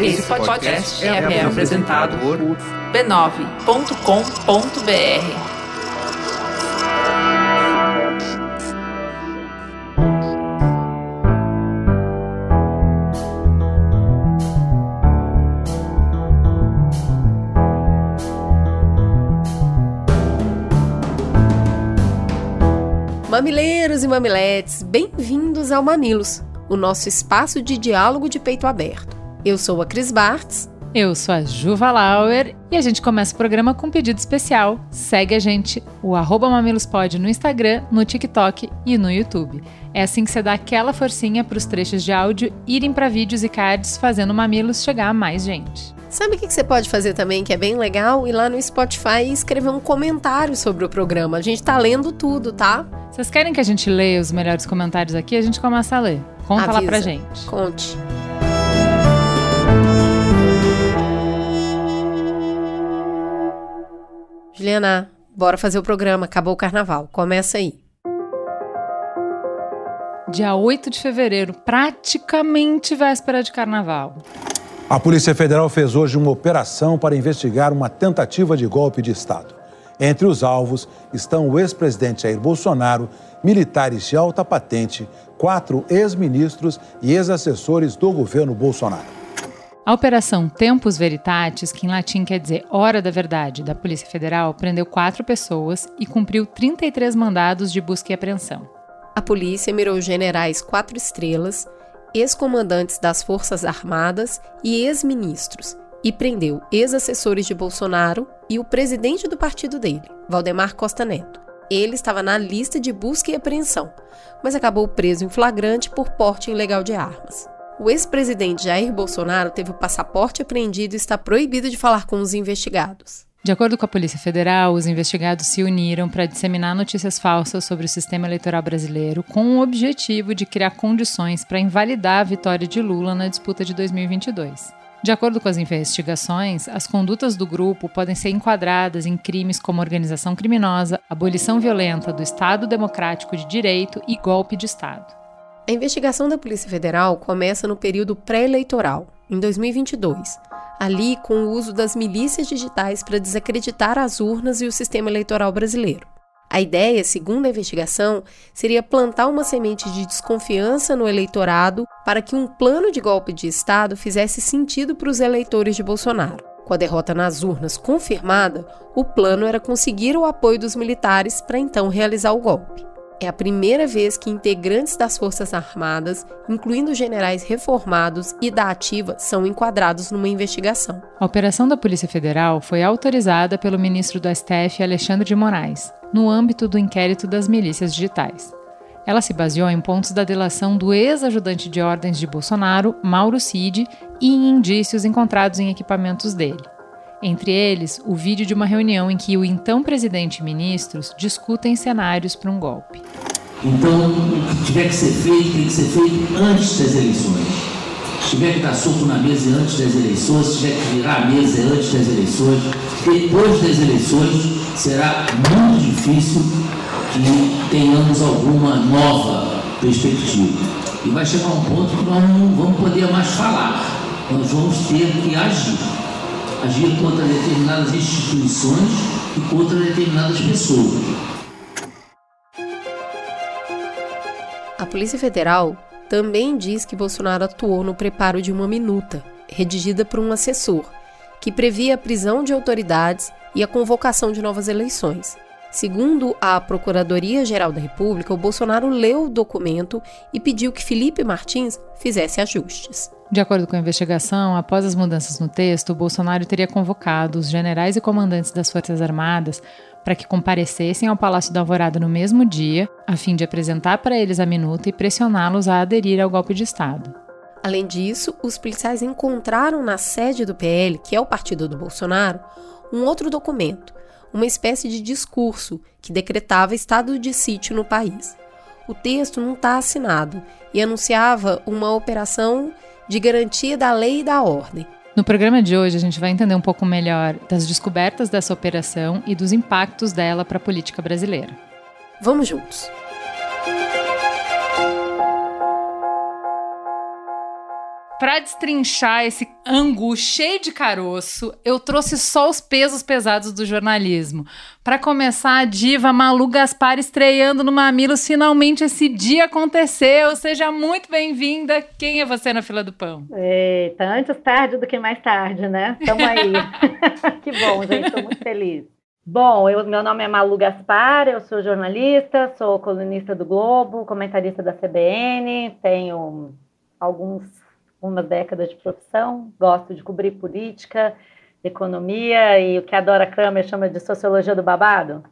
Esse podcast é, é apresentado por b9.com.br. Mamileiros e mamiletes, bem-vindos ao Mamilos, o nosso espaço de diálogo de peito aberto. Eu sou a Cris Bartz. Eu sou a Juva Lauer e a gente começa o programa com um pedido especial. Segue a gente, o arroba mamilospod no Instagram, no TikTok e no YouTube. É assim que você dá aquela forcinha para os trechos de áudio irem para vídeos e cards, fazendo o Mamilos chegar a mais gente. Sabe o que você pode fazer também que é bem legal? Ir lá no Spotify e escrever um comentário sobre o programa. A gente tá lendo tudo, tá? Vocês querem que a gente leia os melhores comentários aqui? A gente começa a ler. Conta Avisa. lá pra gente. Conte. Juliana, bora fazer o programa. Acabou o carnaval. Começa aí. Dia 8 de fevereiro, praticamente véspera de carnaval. A Polícia Federal fez hoje uma operação para investigar uma tentativa de golpe de Estado. Entre os alvos estão o ex-presidente Jair Bolsonaro, militares de alta patente, quatro ex-ministros e ex-assessores do governo Bolsonaro. A Operação Tempus Veritatis, que em latim quer dizer Hora da Verdade, da Polícia Federal, prendeu quatro pessoas e cumpriu 33 mandados de busca e apreensão. A polícia mirou generais quatro estrelas ex-comandantes das Forças Armadas e ex-ministros, e prendeu ex-assessores de Bolsonaro e o presidente do partido dele, Valdemar Costa Neto. Ele estava na lista de busca e apreensão, mas acabou preso em flagrante por porte ilegal de armas. O ex-presidente Jair Bolsonaro teve o passaporte apreendido e está proibido de falar com os investigados. De acordo com a Polícia Federal, os investigados se uniram para disseminar notícias falsas sobre o sistema eleitoral brasileiro com o objetivo de criar condições para invalidar a vitória de Lula na disputa de 2022. De acordo com as investigações, as condutas do grupo podem ser enquadradas em crimes como organização criminosa, abolição violenta do Estado Democrático de Direito e golpe de Estado. A investigação da Polícia Federal começa no período pré-eleitoral, em 2022 ali com o uso das milícias digitais para desacreditar as urnas e o sistema eleitoral brasileiro. A ideia, segundo a investigação, seria plantar uma semente de desconfiança no eleitorado para que um plano de golpe de Estado fizesse sentido para os eleitores de Bolsonaro. Com a derrota nas urnas confirmada, o plano era conseguir o apoio dos militares para então realizar o golpe. É a primeira vez que integrantes das Forças Armadas, incluindo generais reformados e da ativa, são enquadrados numa investigação. A operação da Polícia Federal foi autorizada pelo ministro do STF, Alexandre de Moraes, no âmbito do inquérito das milícias digitais. Ela se baseou em pontos da delação do ex-ajudante de ordens de Bolsonaro, Mauro Cid, e em indícios encontrados em equipamentos dele. Entre eles, o vídeo de uma reunião em que o então presidente e ministros discutem cenários para um golpe. Então, o que tiver que ser feito, tem que ser feito antes das eleições. Se tiver que dar soco na mesa antes das eleições, se tiver que virar a mesa antes das eleições, depois das eleições será muito difícil que tenhamos alguma nova perspectiva. E vai chegar um ponto que nós não vamos poder mais falar, nós vamos ter que agir agir contra determinadas instituições e contra determinadas pessoas. A Polícia Federal também diz que Bolsonaro atuou no preparo de uma minuta, redigida por um assessor, que previa a prisão de autoridades e a convocação de novas eleições. Segundo a Procuradoria-Geral da República, o Bolsonaro leu o documento e pediu que Felipe Martins fizesse ajustes. De acordo com a investigação, após as mudanças no texto, o Bolsonaro teria convocado os generais e comandantes das Forças Armadas para que comparecessem ao Palácio da Alvorada no mesmo dia, a fim de apresentar para eles a minuta e pressioná-los a aderir ao golpe de Estado. Além disso, os policiais encontraram na sede do PL, que é o partido do Bolsonaro, um outro documento uma espécie de discurso que decretava estado de sítio no país. O texto não está assinado e anunciava uma operação de garantia da lei e da ordem. No programa de hoje, a gente vai entender um pouco melhor das descobertas dessa operação e dos impactos dela para a política brasileira. Vamos juntos! Para destrinchar esse angu cheio de caroço, eu trouxe só os pesos pesados do jornalismo. Para começar, a diva Malu Gaspar estreando no Mamilos. Finalmente esse dia aconteceu. Seja muito bem-vinda. Quem é você na fila do pão? Eita, antes tarde do que mais tarde, né? Tamo aí. que bom, gente. Estou muito feliz. Bom, eu, meu nome é Malu Gaspar, eu sou jornalista, sou colunista do Globo, comentarista da CBN, tenho alguns uma década de profissão, gosto de cobrir política, economia e o que a Dora Kramer chama de sociologia do babado.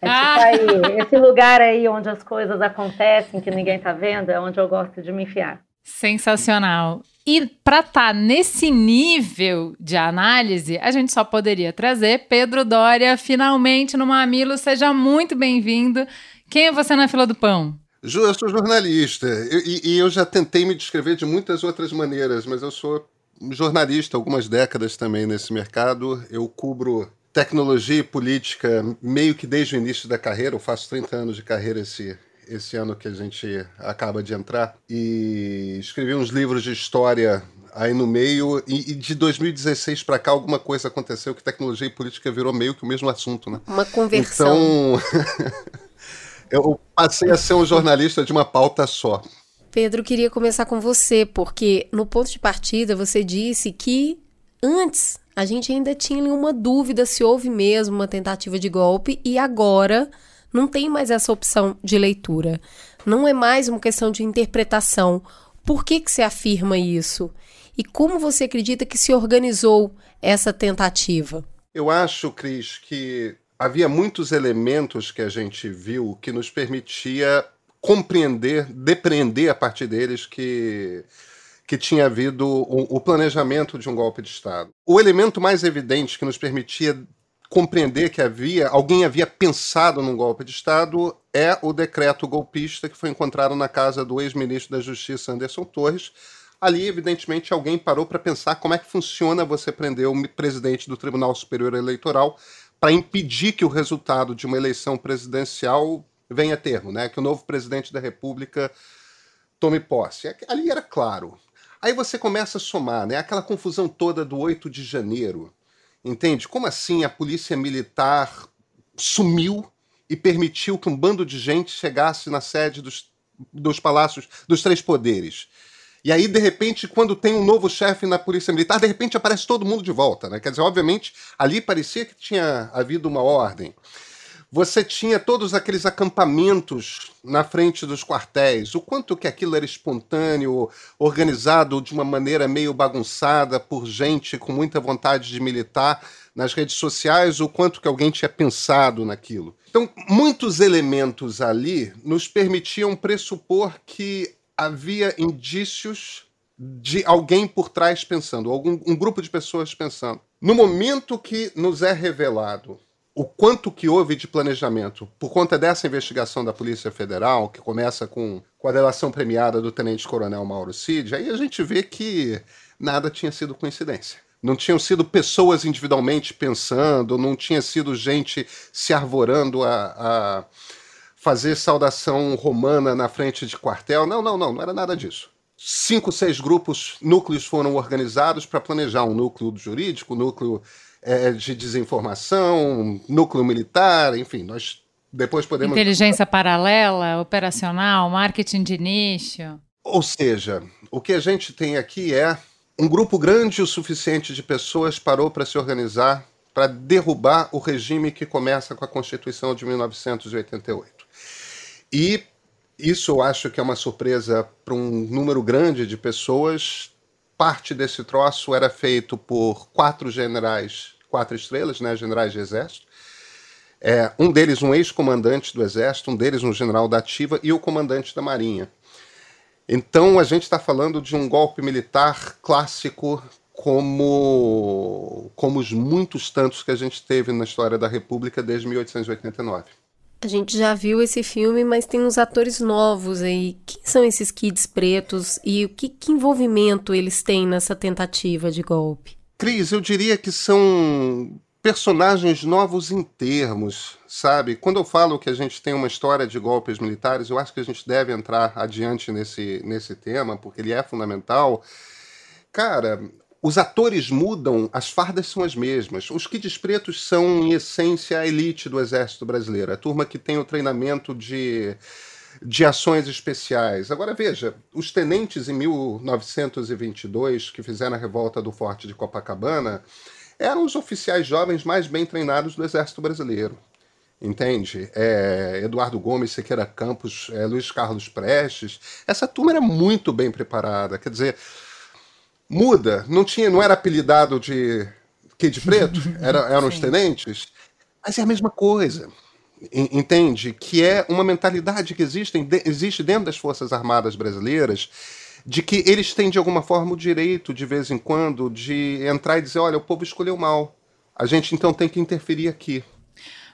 É tipo ah. aí, esse lugar aí onde as coisas acontecem que ninguém está vendo, é onde eu gosto de me enfiar. Sensacional. E para estar tá nesse nível de análise, a gente só poderia trazer Pedro Dória finalmente no Mamilo. Seja muito bem-vindo. Quem é você na fila do pão? Ju, eu sou jornalista e, e, eu já tentei me descrever de muitas outras maneiras, mas eu sou jornalista algumas décadas também nesse mercado. Eu cubro tecnologia e política meio que desde o início da carreira. Eu faço 30 anos de carreira esse, esse ano que a gente acaba de entrar. E escrevi uns livros de história aí no meio. E, e de 2016 para cá, alguma coisa aconteceu que tecnologia e política virou meio que o mesmo assunto, né? Uma conversão. Então. Eu passei a ser um jornalista de uma pauta só. Pedro, queria começar com você, porque no ponto de partida você disse que antes a gente ainda tinha uma dúvida se houve mesmo uma tentativa de golpe e agora não tem mais essa opção de leitura. Não é mais uma questão de interpretação. Por que, que você afirma isso? E como você acredita que se organizou essa tentativa? Eu acho, Cris, que havia muitos elementos que a gente viu que nos permitia compreender, depreender a partir deles que que tinha havido o, o, planejamento de um golpe de Estado. O elemento mais evidente que nos permitia compreender que havia alguém havia pensado num golpe de Estado é o decreto golpista que foi encontrado na casa do ex-ministro da Justiça Anderson Torres. Ali, evidentemente, alguém parou para pensar como é que funciona você prender o presidente do Tribunal Superior Eleitoral para impedir que o resultado de uma eleição presidencial venha a termo, né? que o novo presidente da República tome posse. É ali era claro. Aí você começa a somar, né? Aquela confusão toda do 8 de janeiro. Entende? Como assim a polícia militar sumiu e permitiu que um bando de gente chegasse na sede dos, dos palácios dos três poderes? E aí, de repente, quando tem um novo chefe na Polícia Militar, de repente aparece todo mundo de volta, né? Quer dizer, obviamente, ali parecia que tinha havido uma ordem. Você tinha todos aqueles acampamentos na frente dos quartéis, o quanto que aquilo era espontâneo, organizado de uma maneira meio bagunçada por gente com muita vontade de militar nas redes sociais, o quanto que alguém tinha pensado naquilo. Então, muitos elementos ali nos permitiam pressupor que havia indícios de alguém por trás pensando, algum um grupo de pessoas pensando. No momento que nos é revelado o quanto que houve de planejamento por conta dessa investigação da Polícia Federal, que começa com, com a delação premiada do Tenente Coronel Mauro Cid, aí a gente vê que nada tinha sido coincidência. Não tinham sido pessoas individualmente pensando, não tinha sido gente se arvorando a, a fazer saudação romana na frente de quartel. Não, não, não, não era nada disso. Cinco, seis grupos, núcleos foram organizados para planejar um núcleo jurídico, núcleo é, de desinformação, núcleo militar, enfim, nós depois podemos. Inteligência paralela, operacional, marketing de nicho. Ou seja, o que a gente tem aqui é um grupo grande o suficiente de pessoas parou para se organizar para derrubar o regime que começa com a Constituição de 1988. E isso eu acho que é uma surpresa para um número grande de pessoas. Parte desse troço era feito por quatro generais, quatro estrelas, né, generais de exército. É, um deles um ex-comandante do exército, um deles um general da ativa e o comandante da marinha. Então a gente está falando de um golpe militar clássico como, como os muitos tantos que a gente teve na história da República desde 1889. A gente já viu esse filme, mas tem uns atores novos aí. Quem são esses kids pretos e o que, que envolvimento eles têm nessa tentativa de golpe? Cris, eu diria que são personagens novos em termos, sabe? Quando eu falo que a gente tem uma história de golpes militares, eu acho que a gente deve entrar adiante nesse, nesse tema, porque ele é fundamental. Cara, os atores mudam, as fardas são as mesmas. Os Kids Pretos são, em essência, a elite do Exército Brasileiro. A turma que tem o treinamento de, de ações especiais. Agora, veja, os tenentes em 1922, que fizeram a revolta do Forte de Copacabana, eram os oficiais jovens mais bem treinados do Exército Brasileiro. Entende? É, Eduardo Gomes, Sequeira Campos, é, Luiz Carlos Prestes. Essa turma era muito bem preparada. Quer dizer, muda. Não tinha, não era apelidado de Kid Preto, era, eram os tenentes, mas é a mesma coisa. Entende? Que é uma mentalidade que existe, existe dentro das Forças Armadas brasileiras, de que eles têm de alguma forma o direito, de vez em quando, de entrar e dizer: olha, o povo escolheu mal. A gente então tem que interferir aqui.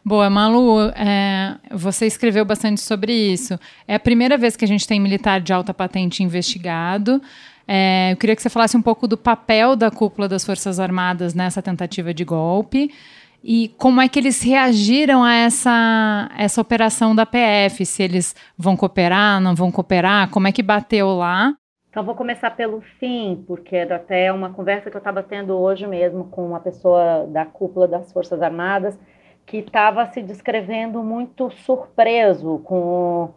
Boa, Malu, é, você escreveu bastante sobre isso. É a primeira vez que a gente tem militar de alta patente investigado. É, eu queria que você falasse um pouco do papel da cúpula das Forças Armadas nessa tentativa de golpe e como é que eles reagiram a essa, essa operação da PF, se eles vão cooperar, não vão cooperar, como é que bateu lá. Então vou começar pelo fim, porque era até uma conversa que eu estava tendo hoje mesmo com uma pessoa da cúpula das Forças Armadas que estava se descrevendo muito surpreso com,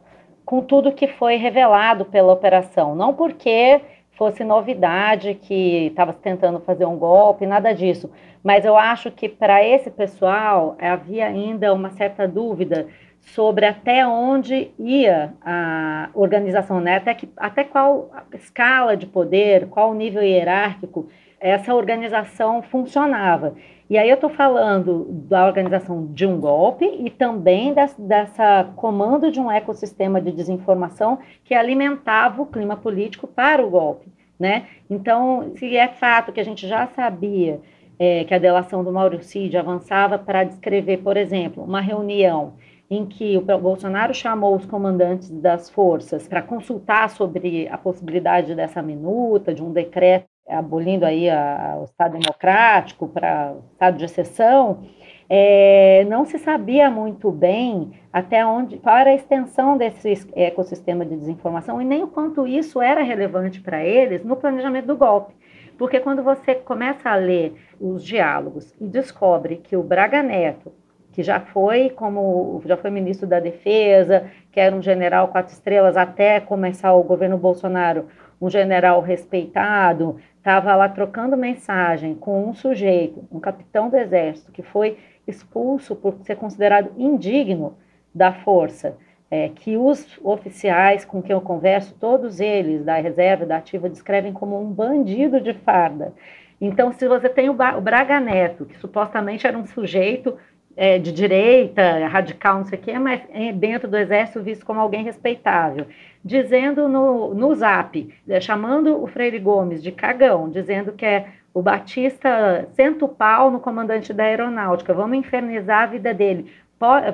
com tudo que foi revelado pela operação. Não porque fosse novidade que estava tentando fazer um golpe, nada disso. Mas eu acho que para esse pessoal havia ainda uma certa dúvida sobre até onde ia a organização, né? até, que, até qual escala de poder, qual nível hierárquico essa organização funcionava. E aí eu estou falando da organização de um golpe e também dessa, dessa comando de um ecossistema de desinformação que alimentava o clima político para o golpe. Né? Então, se é fato que a gente já sabia é, que a delação do Mauro Cid avançava para descrever, por exemplo, uma reunião em que o Bolsonaro chamou os comandantes das forças para consultar sobre a possibilidade dessa minuta, de um decreto abolindo aí a, o Estado democrático para Estado de exceção, é, não se sabia muito bem até onde, qual era a extensão desse ecossistema de desinformação e nem o quanto isso era relevante para eles no planejamento do golpe. Porque quando você começa a ler os diálogos e descobre que o Braga Neto, que já foi como já foi ministro da Defesa, que era um general quatro estrelas até começar o governo Bolsonaro, um general respeitado, estava lá trocando mensagem com um sujeito, um capitão do exército, que foi expulso por ser considerado indigno da força, é, que os oficiais com quem eu converso, todos eles da reserva, da ativa, descrevem como um bandido de farda. Então, se você tem o, Braga Neto, que supostamente era um sujeito é, de direita, radical, não sei o quê, mas é, dentro do exército visto como alguém respeitável, dizendo no, no zap, é, chamando o Freire Gomes de cagão, dizendo que é o Batista senta o pau no comandante da aeronáutica, vamos infernizar a vida dele.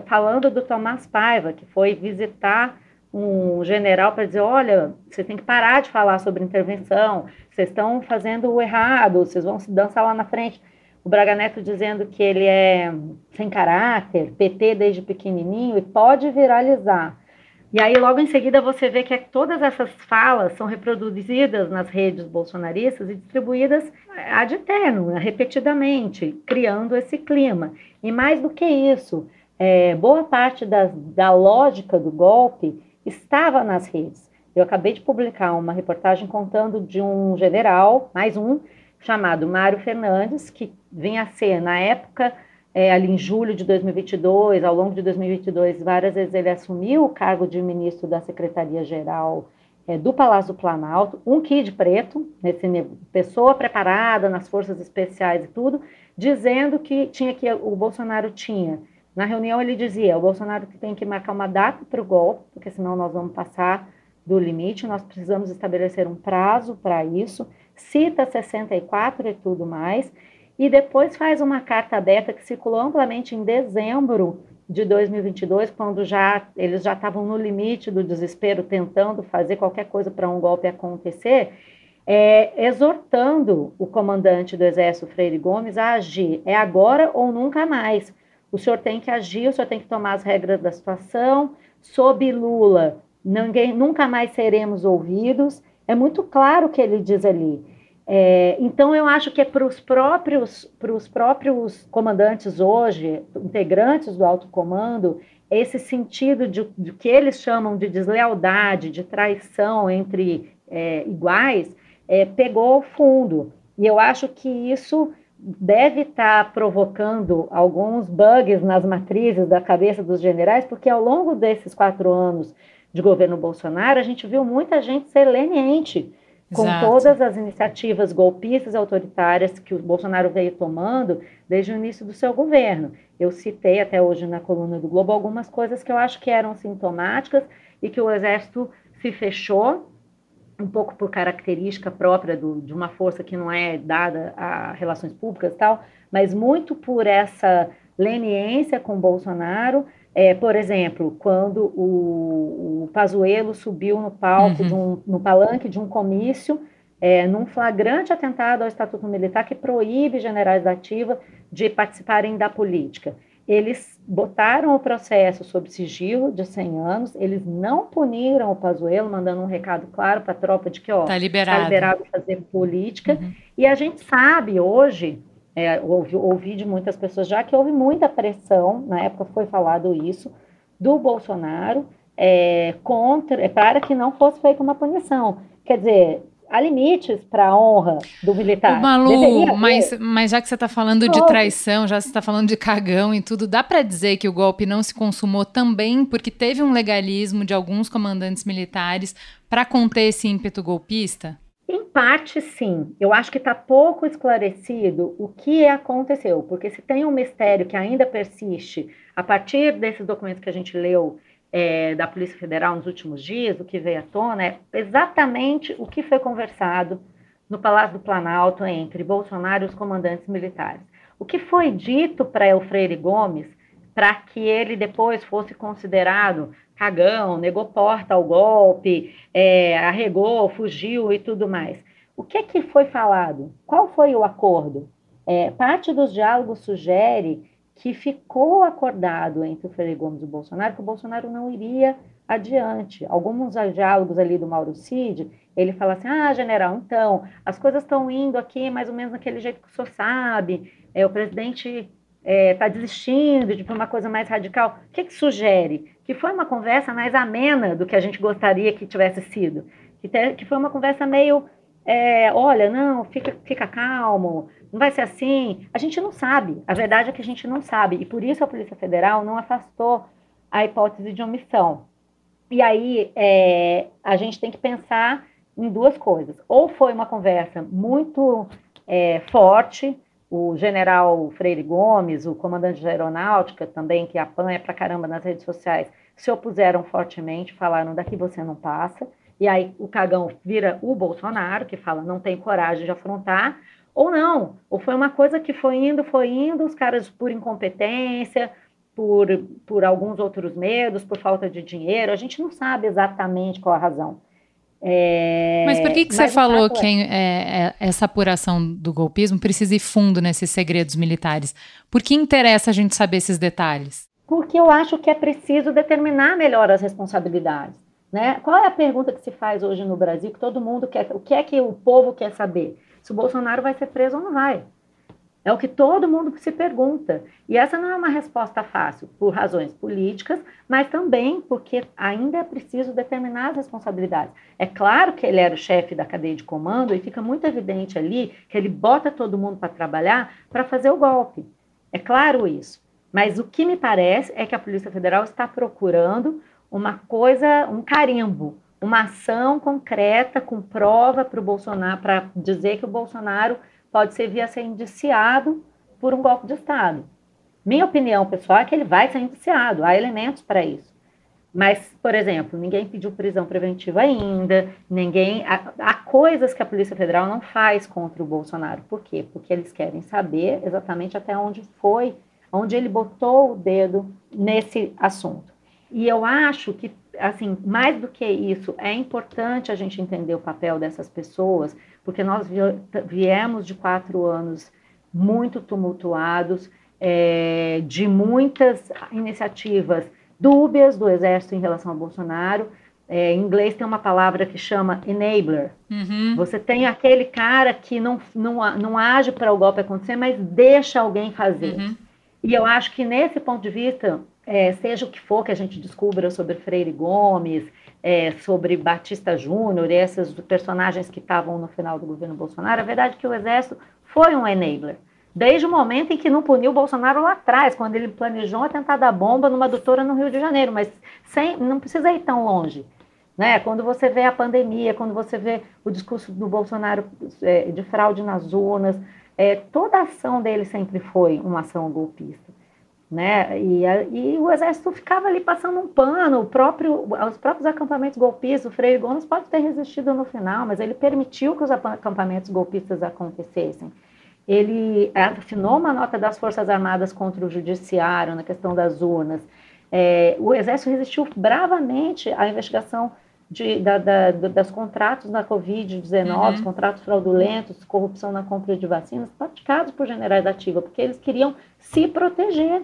Falando do Tomás Paiva, que foi visitar um general para dizer: olha, você tem que parar de falar sobre intervenção, vocês estão fazendo o errado, vocês vão se dançar lá na frente o Braga Neto dizendo que ele é sem caráter, PT desde pequenininho e pode viralizar. E aí, logo em seguida, você vê que todas essas falas são reproduzidas nas redes bolsonaristas e distribuídas ad eterno, repetidamente, criando esse clima. E mais do que isso, é, boa parte da lógica do golpe estava nas redes. Eu acabei de publicar uma reportagem contando de um general, mais um, chamado Mário Fernandes, que vinha a ser, na época, é, ali em julho de 2022, ao longo de 2022, várias vezes ele assumiu o cargo de ministro da Secretaria-Geral é, do Palácio do Planalto, um kid preto, nesse pessoa preparada nas forças especiais e tudo, dizendo que tinha que o Bolsonaro tinha. Na reunião ele dizia, o Bolsonaro tem que marcar uma data para o golpe, porque senão nós vamos passar do limite, nós precisamos estabelecer um prazo para isso cita 64 e tudo mais, e depois faz uma carta aberta que circulou amplamente em dezembro de 2022, quando já eles já estavam no limite do desespero, tentando fazer qualquer coisa para um golpe acontecer, é, exortando o comandante do Exército, Freire Gomes, a agir. É agora ou nunca mais. O senhor tem que agir, o senhor tem que tomar as regras da situação. Sob Lula, ninguém, nunca mais seremos ouvidos. É muito claro o que ele diz ali. É, então, eu acho que é para os próprios, próprios comandantes hoje, integrantes do alto comando, esse sentido de, de que eles chamam de deslealdade, de traição entre é, iguais, é, pegou fundo. E eu acho que isso deve estar tá provocando alguns bugs nas matrizes da cabeça dos generais, porque ao longo desses quatro anos de governo Bolsonaro, a gente viu muita gente ser leniente com Exato. todas as iniciativas golpistas autoritárias que o Bolsonaro veio tomando desde o início do seu governo. Eu citei até hoje na coluna do Globo algumas coisas que eu acho que eram sintomáticas e que o Exército se fechou, um pouco por característica própria do, de uma força que não é dada a relações públicas e tal, mas muito por essa leniência com Bolsonaro é, por exemplo, quando o, o Pazuello subiu no palco, uhum. um, no palanque de um comício, é, num flagrante atentado ao Estatuto Militar que proíbe generais da ativa de participarem da política. Eles botaram o processo sob sigilo de 100 anos, eles não puniram o Pazuello, mandando um recado claro para a tropa de que, ó, está liberado. Tá liberado fazer política. Uhum. E a gente sabe hoje é, ouvi, ouvi de muitas pessoas já que houve muita pressão, na época foi falado isso, do Bolsonaro é, contra, é, para que não fosse feita uma punição. Quer dizer, há limites para a honra do militar. O Malu, mas, mas já que você está falando de traição, já que você está falando de cagão e tudo, dá para dizer que o golpe não se consumou também porque teve um legalismo de alguns comandantes militares para conter esse ímpeto golpista? Em parte, sim. Eu acho que está pouco esclarecido o que aconteceu, porque se tem um mistério que ainda persiste a partir desses documentos que a gente leu é, da Polícia Federal nos últimos dias, o que veio à tona é exatamente o que foi conversado no Palácio do Planalto entre Bolsonaro e os comandantes militares. O que foi dito para Freire Gomes para que ele depois fosse considerado cagão, negou porta ao golpe, é, arregou, fugiu e tudo mais. O que, que foi falado? Qual foi o acordo? É, parte dos diálogos sugere que ficou acordado entre o Freire Gomes e o Bolsonaro que o Bolsonaro não iria adiante. Alguns diálogos ali do Mauro Cid, ele fala assim: ah, general, então, as coisas estão indo aqui mais ou menos daquele jeito que o senhor sabe, é, o presidente está é, tá desistindo de uma coisa mais radical. O que, que sugere? Que foi uma conversa mais amena do que a gente gostaria que tivesse sido. Que, te, que foi uma conversa meio, é, olha, não, fica, fica calmo, não vai ser assim. A gente não sabe. A verdade é que a gente não sabe. E por isso a Polícia Federal não afastou a hipótese de omissão. E aí é, a gente tem que pensar em duas coisas. Ou foi uma conversa muito é, forte, o general Freire Gomes, o comandante de aeronáutica também, que apanha pra caramba nas redes sociais, se opuseram fortemente, falaram daqui você não passa. E aí o cagão vira o Bolsonaro, que fala não tem coragem de afrontar, ou não, ou foi uma coisa que foi indo, foi indo, os caras por incompetência, por, por alguns outros medos, por falta de dinheiro, a gente não sabe exatamente qual a razão. É, mas por que, que você falou que é, é, essa apuração do golpismo precisa ir fundo nesses segredos militares? Por que interessa a gente saber esses detalhes? Porque eu acho que é preciso determinar melhor as responsabilidades. Né? Qual é a pergunta que se faz hoje no Brasil que todo mundo quer? O que é que o povo quer saber? Se o Bolsonaro vai ser preso ou não vai? É o que todo mundo se pergunta. E essa não é uma resposta fácil, por razões políticas, mas também porque ainda é preciso determinar as responsabilidades. É claro que ele era o chefe da cadeia de comando e fica muito evidente ali que ele bota todo mundo para trabalhar para fazer o golpe. É claro isso. Mas o que me parece é que a Polícia Federal está procurando uma coisa, um carimbo, uma ação concreta com prova para o Bolsonaro, para dizer que o Bolsonaro pode ser via ser indiciado por um golpe de Estado. Minha opinião pessoal é que ele vai ser indiciado, há elementos para isso. Mas, por exemplo, ninguém pediu prisão preventiva ainda, ninguém. Há, há, coisas que a Polícia Federal não faz contra o Bolsonaro. Por quê? Porque eles querem saber exatamente até onde foi, onde ele botou o dedo nesse assunto. E eu acho que, assim, mais do que isso, é importante a gente entender o papel dessas pessoas, porque nós viemos de quatro anos muito tumultuados, é, de muitas iniciativas dúbias do Exército em relação a Bolsonaro, É, em inglês tem uma palavra que chama enabler. Uhum. Você tem aquele cara que não, não, não age para o golpe acontecer, mas deixa alguém fazer. Uhum. E eu acho que nesse ponto de vista, é, seja o que for que a gente descubra sobre Freire Gomes, é, sobre Batista Júnior, esses personagens que estavam no final do governo Bolsonaro, a verdade é que o Exército foi um enabler. Desde o momento em que não puniu o Bolsonaro lá atrás, quando ele planejou um atentado à bomba numa doutora no Rio de Janeiro, mas sem, não precisa ir tão longe. Né? Quando você vê a pandemia, quando você vê o discurso do Bolsonaro é, de fraude nas urnas, é, toda a ação dele sempre foi uma ação golpista. Né? E, e, o exército ficava ali passando um pano, o próprio, os próprios acampamentos golpistas, o Freire Gomes pode ter resistido no final, mas ele permitiu que os acampamentos golpistas acontecessem. Ele assinou uma nota das Forças Armadas contra o Judiciário na questão das urnas. É, o Exército resistiu bravamente à investigação de, da, da, das contratos na Covid-19, uhum. contratos fraudulentos, corrupção na compra de vacinas, praticados por generais da ativa, porque eles queriam se proteger.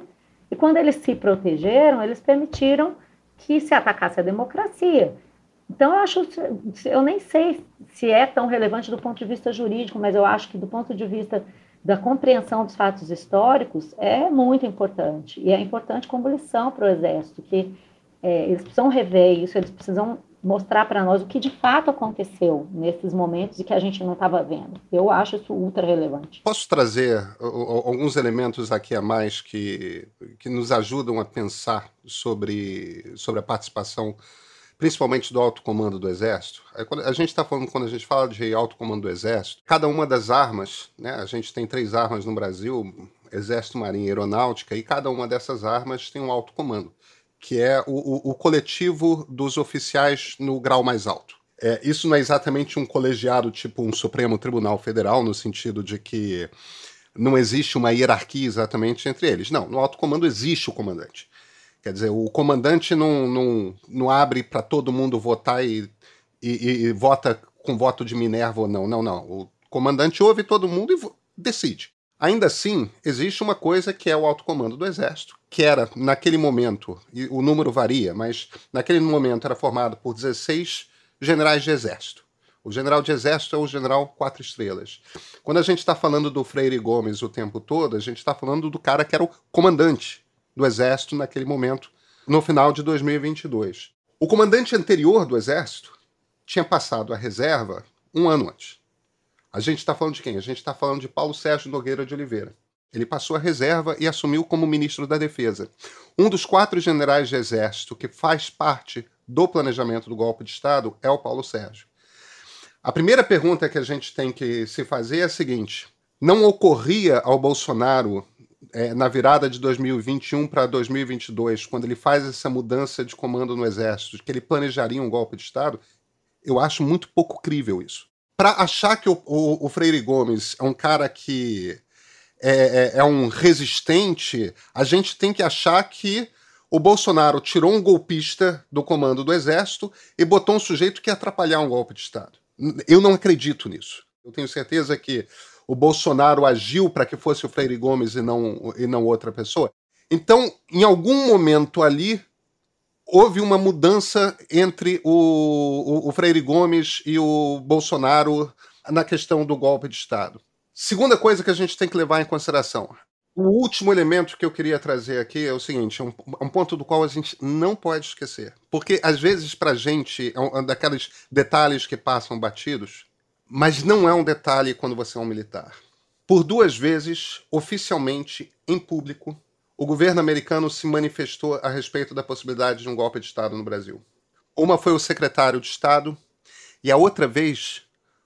E quando eles se protegeram, eles permitiram que se atacasse a democracia. Então, eu acho, eu nem sei se é tão relevante do ponto de vista jurídico, mas eu acho que do ponto de vista da compreensão dos fatos históricos é muito importante. E é importante como lição para o Exército, que é, eles precisam rever isso, eles precisam mostrar para nós o que de fato aconteceu nesses momentos e que a gente não estava vendo. Eu acho isso ultra relevante. Posso trazer alguns elementos aqui a mais que, que nos ajudam a pensar sobre, sobre a participação, principalmente do alto comando do Exército? É a gente está falando, quando a gente fala de alto comando do Exército, cada uma das armas, né, a gente tem três armas no Brasil, Exército, Marinha e Aeronáutica, e cada uma dessas armas tem um alto comando que é o, o, o coletivo dos oficiais no grau mais alto. É, isso não é exatamente um colegiado tipo um Supremo Tribunal Federal, no sentido de que não existe uma hierarquia exatamente entre eles. Não, no alto comando existe o comandante. Quer dizer, o comandante não, não, não abre para todo mundo votar e, e, e, vota com voto de Minerva ou não. Não, não. O comandante ouve todo mundo e decide. Ainda assim, existe uma coisa que é o alto comando do Exército, que era, naquele momento, e o número varia, mas naquele momento era formado por 16 generais de Exército. O general de Exército é o general quatro estrelas. Quando a gente está falando do Freire Gomes o tempo todo, a gente está falando do cara que era o comandante do Exército naquele momento, no final de 2022. O comandante anterior do Exército tinha passado a reserva um ano antes. A gente está falando de quem? A gente está falando de Paulo Sérgio Nogueira de Oliveira. Ele passou a reserva e assumiu como ministro da Defesa. Um dos quatro generais de exército que faz parte do planejamento do golpe de Estado é o Paulo Sérgio. A primeira pergunta que a gente tem que se fazer é a seguinte: não ocorria ao Bolsonaro, é, na virada de 2021 para 2022, quando ele faz essa mudança de comando no Exército, que ele planejaria um golpe de Estado? Eu acho muito pouco crível isso para achar que o, o, o, Freire Gomes é um cara que é, é, é, um resistente, a gente tem que achar que o Bolsonaro tirou um golpista do comando do exército e botou um sujeito que ia atrapalhar um golpe de Estado. Eu não acredito nisso. Eu tenho certeza que o Bolsonaro agiu para que fosse o Freire Gomes e não, e não outra pessoa. Então, em algum momento ali, houve uma mudança entre o, o, o, Freire Gomes e o Bolsonaro na questão do golpe de Estado. Segunda coisa que a gente tem que levar em consideração. O último elemento que eu queria trazer aqui é o seguinte: é um, é um ponto do qual a gente não pode esquecer. Porque, às vezes, para a gente, é um, é daqueles detalhes que passam batidos, mas não é um detalhe quando você é um militar. Por duas vezes, oficialmente, em público, o governo americano se manifestou a respeito da possibilidade de um golpe de Estado no Brasil. Uma foi o secretário de Estado e a outra vez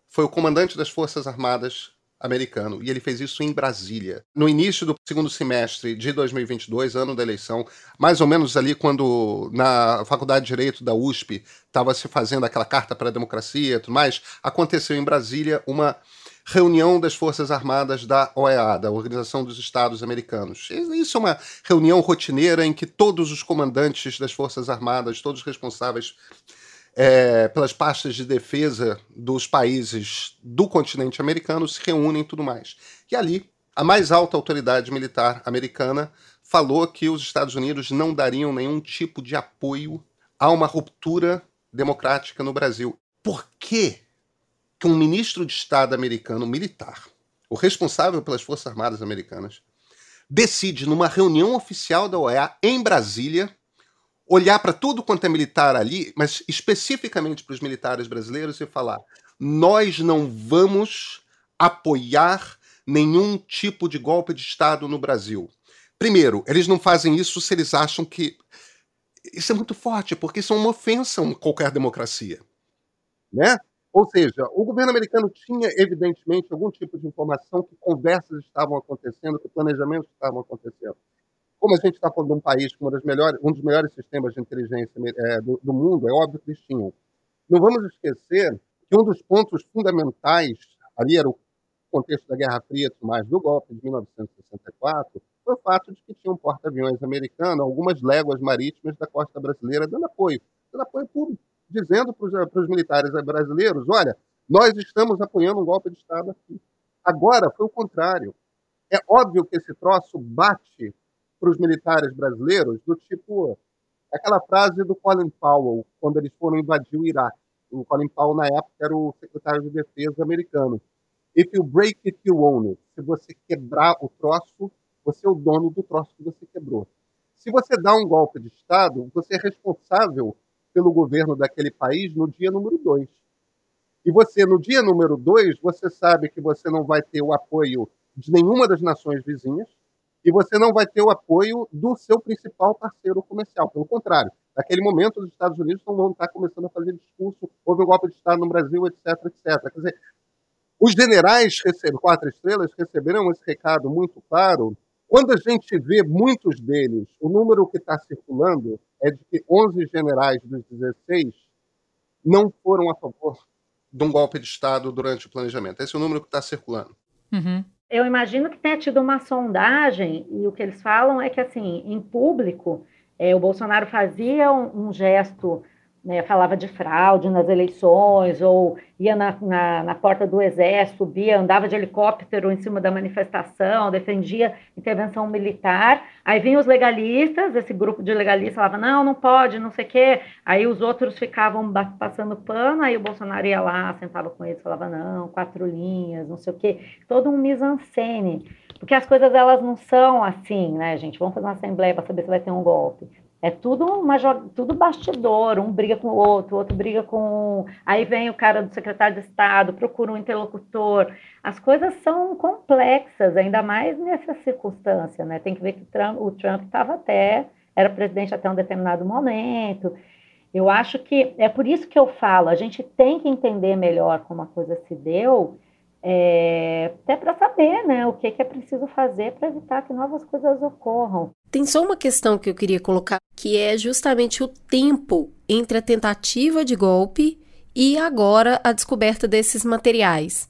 foi o comandante das Forças Armadas americano, e ele fez isso em Brasília. No início do segundo semestre de 2022, ano da eleição, mais ou menos ali quando na Faculdade de Direito da USP estava se fazendo aquela carta para a democracia e tudo mais, aconteceu em Brasília uma reunião das Forças Armadas da OEA, da Organização dos Estados Americanos. Isso é uma reunião rotineira em que todos os comandantes das Forças Armadas, todos os responsáveis é, pelas pastas de defesa dos países do continente americano se reúnem e tudo mais. E ali, a mais alta autoridade militar americana falou que os Estados Unidos não dariam nenhum tipo de apoio a uma ruptura democrática no Brasil. Por que que um ministro de Estado americano militar, o responsável pelas Forças Armadas Americanas, decide numa reunião oficial da OEA em Brasília olhar para tudo quanto é militar ali, mas especificamente para os militares brasileiros e falar: nós não vamos apoiar nenhum tipo de golpe de Estado no Brasil. Primeiro, eles não fazem isso se eles acham que. Isso é muito forte, porque isso é uma ofensa a qualquer democracia. Né? Ou seja, o governo americano tinha, evidentemente, algum tipo de informação que conversas estavam acontecendo, que planejamentos estavam acontecendo. Como a gente está falando de um país com melhores, um dos melhores sistemas de inteligência é, do, do mundo, é óbvio que eles tinham. Não vamos esquecer que um dos pontos fundamentais, ali era o contexto da Guerra Fria, mais do golpe de 1964, foi o fato de que tinha um porta-aviões americano algumas léguas marítimas da costa brasileira dando apoio, dando apoio público, dizendo para os militares brasileiros, olha, nós estamos apoiando um golpe de Estado aqui. Agora foi o contrário. É óbvio que esse troço bate para os militares brasileiros do tipo aquela frase do Colin Powell quando eles foram invadir o Iraque. O Colin Powell na época era o secretário de defesa americano. If you break it, you own it. Se você quebrar o troço, você é o dono do troço que você quebrou. Se você dá um golpe de Estado, você é responsável pelo governo daquele país no dia número dois. E você, no dia número dois, você sabe que você não vai ter o apoio de nenhuma das nações vizinhas, e você não vai ter o apoio do seu principal parceiro comercial. Pelo contrário, naquele momento os Estados Unidos não vão estar começando a fazer discurso, houve um golpe de Estado no Brasil, etc, etc. Quer dizer, os generais receberam, quatro estrelas receberam esse recado muito claro. Quando a gente vê muitos deles, o número que está circulando é de que 11 generais dos 16 não foram a favor de um golpe de Estado durante o planejamento. Esse é o número que está circulando. Uhum. Eu imagino que tenha tido uma sondagem, e o que eles falam é que, assim, em público, é, o Bolsonaro fazia um, um gesto né, falava de fraude nas eleições, ou ia na, na, na, porta do exército, subia, andava de helicóptero em cima da manifestação, defendia intervenção militar. Aí vinham os legalistas, esse grupo de legalistas falava, não, não pode, não sei o quê. Aí os outros ficavam passando pano, aí o Bolsonaro ia lá, sentava com eles, falava, não, quatro linhas, não sei o quê. Todo um mise-en-scène. Porque as coisas, elas não são assim, né, gente? Vamos fazer uma assembleia para saber se vai ter um golpe. É tudo uma tudo bastidor, um briga com o outro, o outro briga com. Aí vem o cara do secretário de Estado, procura um interlocutor. As coisas são complexas, ainda mais nessa circunstância, né? Tem que ver que Trump, o Trump estava até, era presidente até um determinado momento. Eu acho que é por isso que eu falo, a gente tem que entender melhor como a coisa se deu é, até para saber né, o que, que é preciso fazer para evitar que novas coisas ocorram. Tem só uma questão que eu queria colocar, que é justamente o tempo entre a tentativa de golpe e agora a descoberta desses materiais.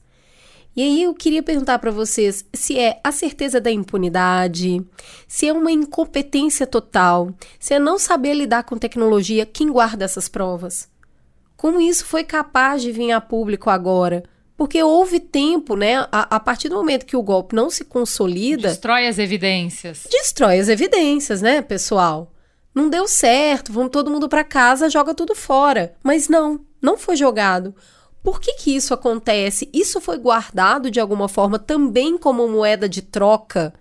E aí eu queria perguntar para vocês se é a certeza da impunidade, se é uma incompetência total, se é não saber lidar com tecnologia quem guarda essas provas. Como isso foi capaz de vir a público agora? Porque houve tempo, né? A, a, partir do momento que o golpe não se consolida. Destrói as evidências. Destrói as evidências, né, pessoal? Não deu certo, vamos todo mundo para casa, joga tudo fora. Mas não, não foi jogado. Por que, que isso acontece? Isso foi guardado de alguma forma também como moeda de troca?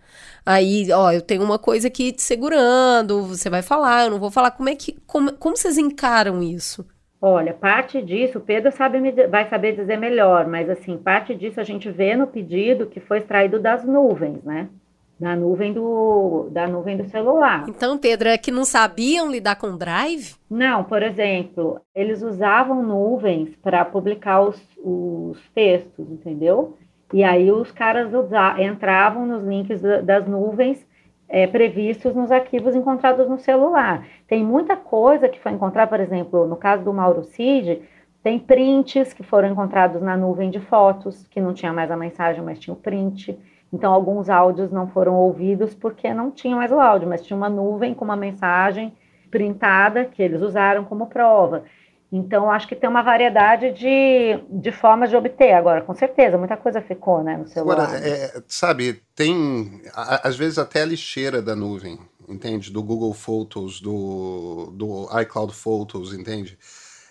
Aí, ó, eu tenho uma coisa aqui te segurando, você vai falar, eu não vou falar. Como é que. Como, como vocês encaram isso? Olha, parte disso, o Pedro sabe, vai saber dizer melhor, mas assim, parte disso a gente vê no pedido que foi extraído das nuvens, né? Da nuvem do, da nuvem do celular. Então, Pedro, é que não sabiam lidar com Drive? Não, por exemplo, eles usavam nuvens para publicar os, os textos, entendeu? E aí os caras entravam nos links das nuvens é, previstos nos arquivos encontrados no celular. Tem muita coisa que foi encontrada, por exemplo, no caso do Mauro Cid, tem prints que foram encontrados na nuvem de fotos, que não tinha mais a mensagem, mas tinha o print. Então, alguns áudios não foram ouvidos porque não tinha mais o áudio, mas tinha uma nuvem com uma mensagem printada que eles usaram como prova. Então, acho que tem uma variedade de, de formas de obter. Agora, com certeza, muita coisa ficou né, no celular. Agora, é, sabe, tem às vezes até a lixeira da nuvem, entende? Do Google Photos, do, do iCloud Photos, entende?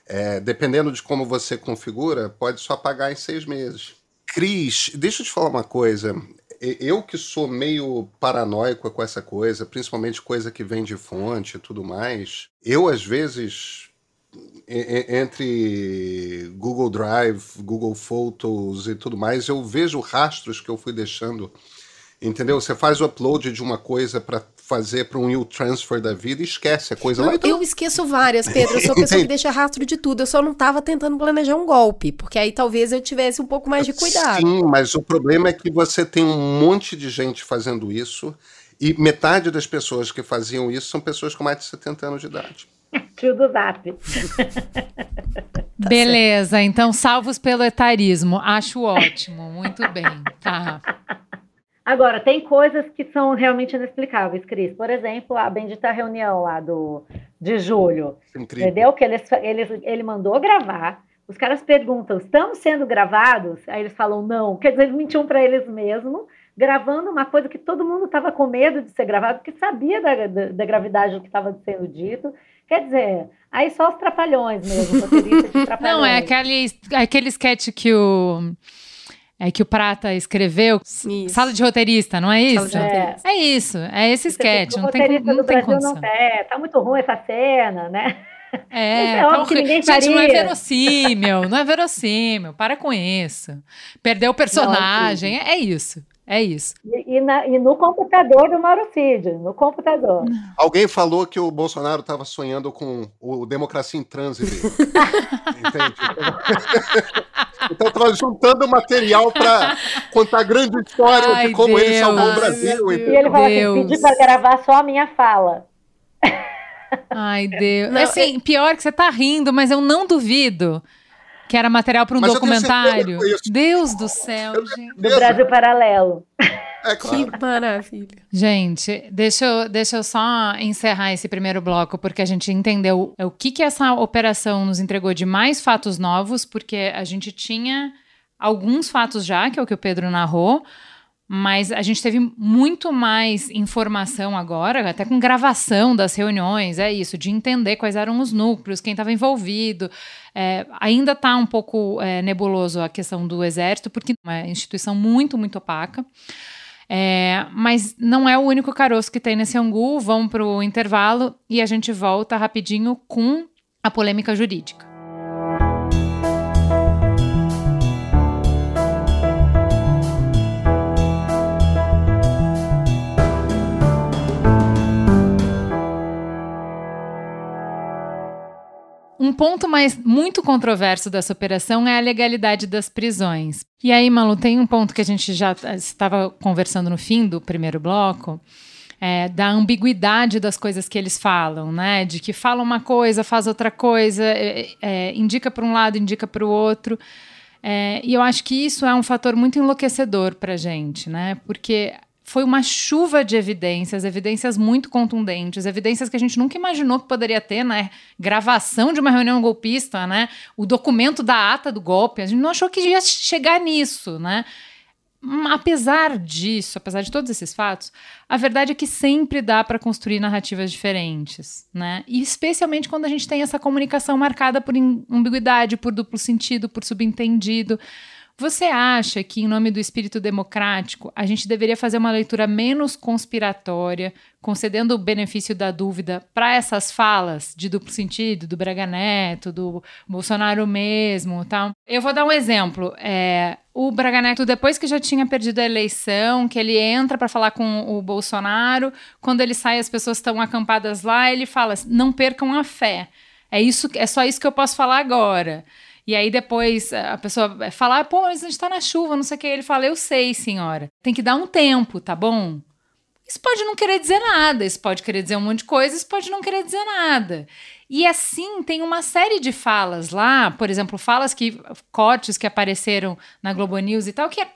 é, dependendo de como você configura, pode só pagar em seis meses. Cris, deixa eu te falar uma coisa. Eu que sou meio paranoico com essa coisa, principalmente coisa que vem de fonte e tudo mais, eu às vezes entre Google Drive, Google Photos e tudo mais, eu vejo rastros que eu fui deixando. Entendeu? Você faz o upload de uma coisa para fazer para um new transfer da vida e esquece a coisa não, lá. Então... Eu esqueço várias, Pedro. Eu sou a pessoa que deixa rastro de tudo. Eu só não estava tentando planejar um golpe, porque aí talvez eu tivesse um pouco mais de cuidado. Sim, mas o problema é que você tem um monte de gente fazendo isso e metade das pessoas que faziam isso são pessoas com mais de 70 anos de idade. Tio do Zap. Tá Beleza, então salvos pelo etarismo. Acho ótimo, muito bem. Tá. Agora, tem coisas que são realmente inexplicáveis, Cris. Por exemplo, a bendita reunião lá do, de julho. Incrível. Entendeu? Que eles, eles, ele mandou gravar. Os caras perguntam: estamos sendo gravados? Aí eles falam: não. Quer dizer, eles mentiam para eles mesmos, gravando uma coisa que todo mundo estava com medo de ser gravado, porque sabia da, da, da gravidade do que estava sendo dito. Quer dizer, aí só os trapalhões mesmo, trapalhões. Não, é aquele, aquele sketch que o é que o Prata escreveu. Isso. Sala de roteirista, não é isso? É, é isso, é esse sketch. Não tem, não tem condição. Não, é, tá muito ruim essa cena, né? É, é tá Gente, faria. não é verossímil, não é verossímil. Para com isso. Perdeu o personagem, não, é isso. É isso. E, e, na, e, no computador do Mauro Cid, no computador. Alguém falou que o Bolsonaro estava sonhando com o Democracia em Trânsito. Entende? então estava juntando material para contar grande história Ai, de como Deus, ele salvou o Brasil. E ele falou assim, pedi para gravar só a minha fala. Ai, Deus. Não, assim, pior que você tá rindo, mas eu não duvido que era material para um Mas documentário. Deus do céu, gente. Do Brasil Paralelo. É claro. Que maravilha. Gente, deixa eu, deixa eu só encerrar esse primeiro bloco, porque a gente entendeu o que, que essa operação nos entregou de mais fatos novos, porque a gente tinha alguns fatos já, que é o que o Pedro narrou, mas a gente teve muito mais informação agora, até com gravação das reuniões, é isso, de entender quais eram os núcleos, quem estava envolvido. É, ainda está um pouco é, nebuloso a questão do Exército, porque é uma instituição muito, muito opaca. É, mas não é o único caroço que tem nesse angu. Vamos para o intervalo e a gente volta rapidinho com a polêmica jurídica. Um ponto mais muito controverso dessa operação é a legalidade das prisões. E aí, Malu, tem um ponto que a gente já estava conversando no fim do primeiro bloco, é, da ambiguidade das coisas que eles falam, né? De que fala uma coisa, faz outra coisa, é, é, indica para um lado, indica para o outro. É, e eu acho que isso é um fator muito enlouquecedor para a gente, né? Porque foi uma chuva de evidências, evidências muito contundentes, evidências que a gente nunca imaginou que poderia ter, né? Gravação de uma reunião golpista, né? O documento da ata do golpe, a gente não achou que ia chegar nisso, né? Hum, apesar disso, apesar de todos esses fatos, a verdade é que sempre dá para construir narrativas diferentes, né? E especialmente quando a gente tem essa comunicação marcada por ambiguidade, por duplo sentido, por subentendido. Você acha que, em nome do espírito democrático, a gente deveria fazer uma leitura menos conspiratória, concedendo o benefício da dúvida para essas falas de duplo sentido, do Braga Neto, do Bolsonaro mesmo tal? Eu vou dar um exemplo. É, o Braga Neto, depois que já tinha perdido a eleição, que ele entra para falar com o Bolsonaro, quando ele sai, as pessoas estão acampadas lá, ele fala: não percam a fé. É isso, é só isso que eu posso falar agora. E aí depois a pessoa fala, pô, mas a gente tá na chuva, não sei o que. Ele fala, eu sei, senhora. Tem que dar um tempo, tá bom? Isso pode não querer dizer nada, isso pode querer dizer um monte de coisa, isso pode não querer dizer nada. E assim, tem uma série de falas lá, por exemplo, falas que, cortes que apareceram na Globo News e tal, que é,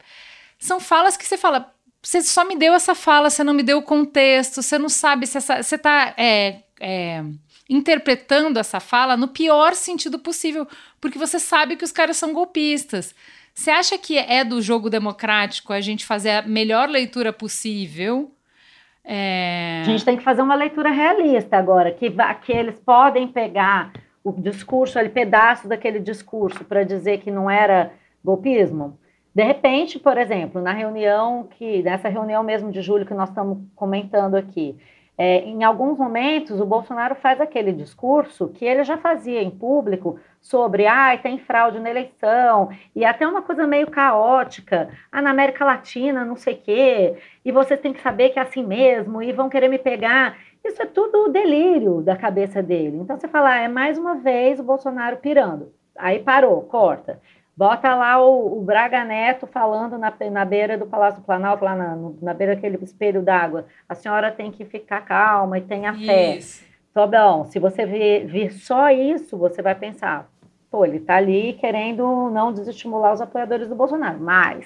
são falas que você fala, você só me deu essa fala, você não me deu o contexto, você não sabe se essa, você tá é, é, interpretando essa fala no pior sentido possível, porque você sabe que os caras são golpistas. Você acha que é do jogo democrático a gente fazer a melhor leitura possível? É... A gente tem que fazer uma leitura realista agora, que, que eles podem pegar o discurso, ali, pedaço daquele discurso para dizer que não era golpismo? De repente, por exemplo, na reunião que, nessa reunião mesmo de julho que nós estamos comentando aqui, é, em alguns momentos o Bolsonaro faz aquele discurso que ele já fazia em público sobre, ah, tem fraude na eleição, e até uma coisa meio caótica, ah, na América Latina, não sei o quê, e vocês têm que saber que é assim mesmo, e vão querer me pegar. Isso é tudo delírio da cabeça dele. Então você fala, ah, é mais uma vez o Bolsonaro pirando. Aí parou, corta. Bota lá o, o Braga Neto falando na, na beira do Palácio Planalto, lá na, na beira daquele espelho d'água. A senhora tem que ficar calma e tenha fé. Isso. Bom, se você vir, vir só isso, você vai pensar, pô, ele está ali querendo não desestimular os apoiadores do Bolsonaro. Mas,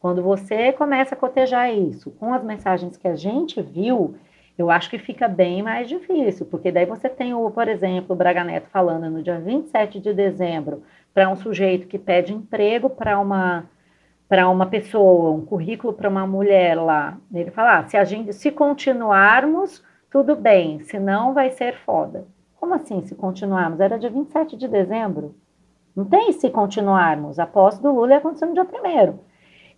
quando você começa a cotejar isso com as mensagens que a gente viu, eu acho que fica bem mais difícil, porque daí você tem, o, por exemplo, o Braga Neto falando no dia 27 de dezembro para um sujeito que pede emprego para uma para uma pessoa, um currículo para uma mulher lá. Ele fala: ah, se a gente se continuarmos, tudo bem, senão vai ser foda. Como assim, se continuarmos? Era dia 27 de dezembro. Não tem se continuarmos. A posse do Lula ia acontecer no dia 1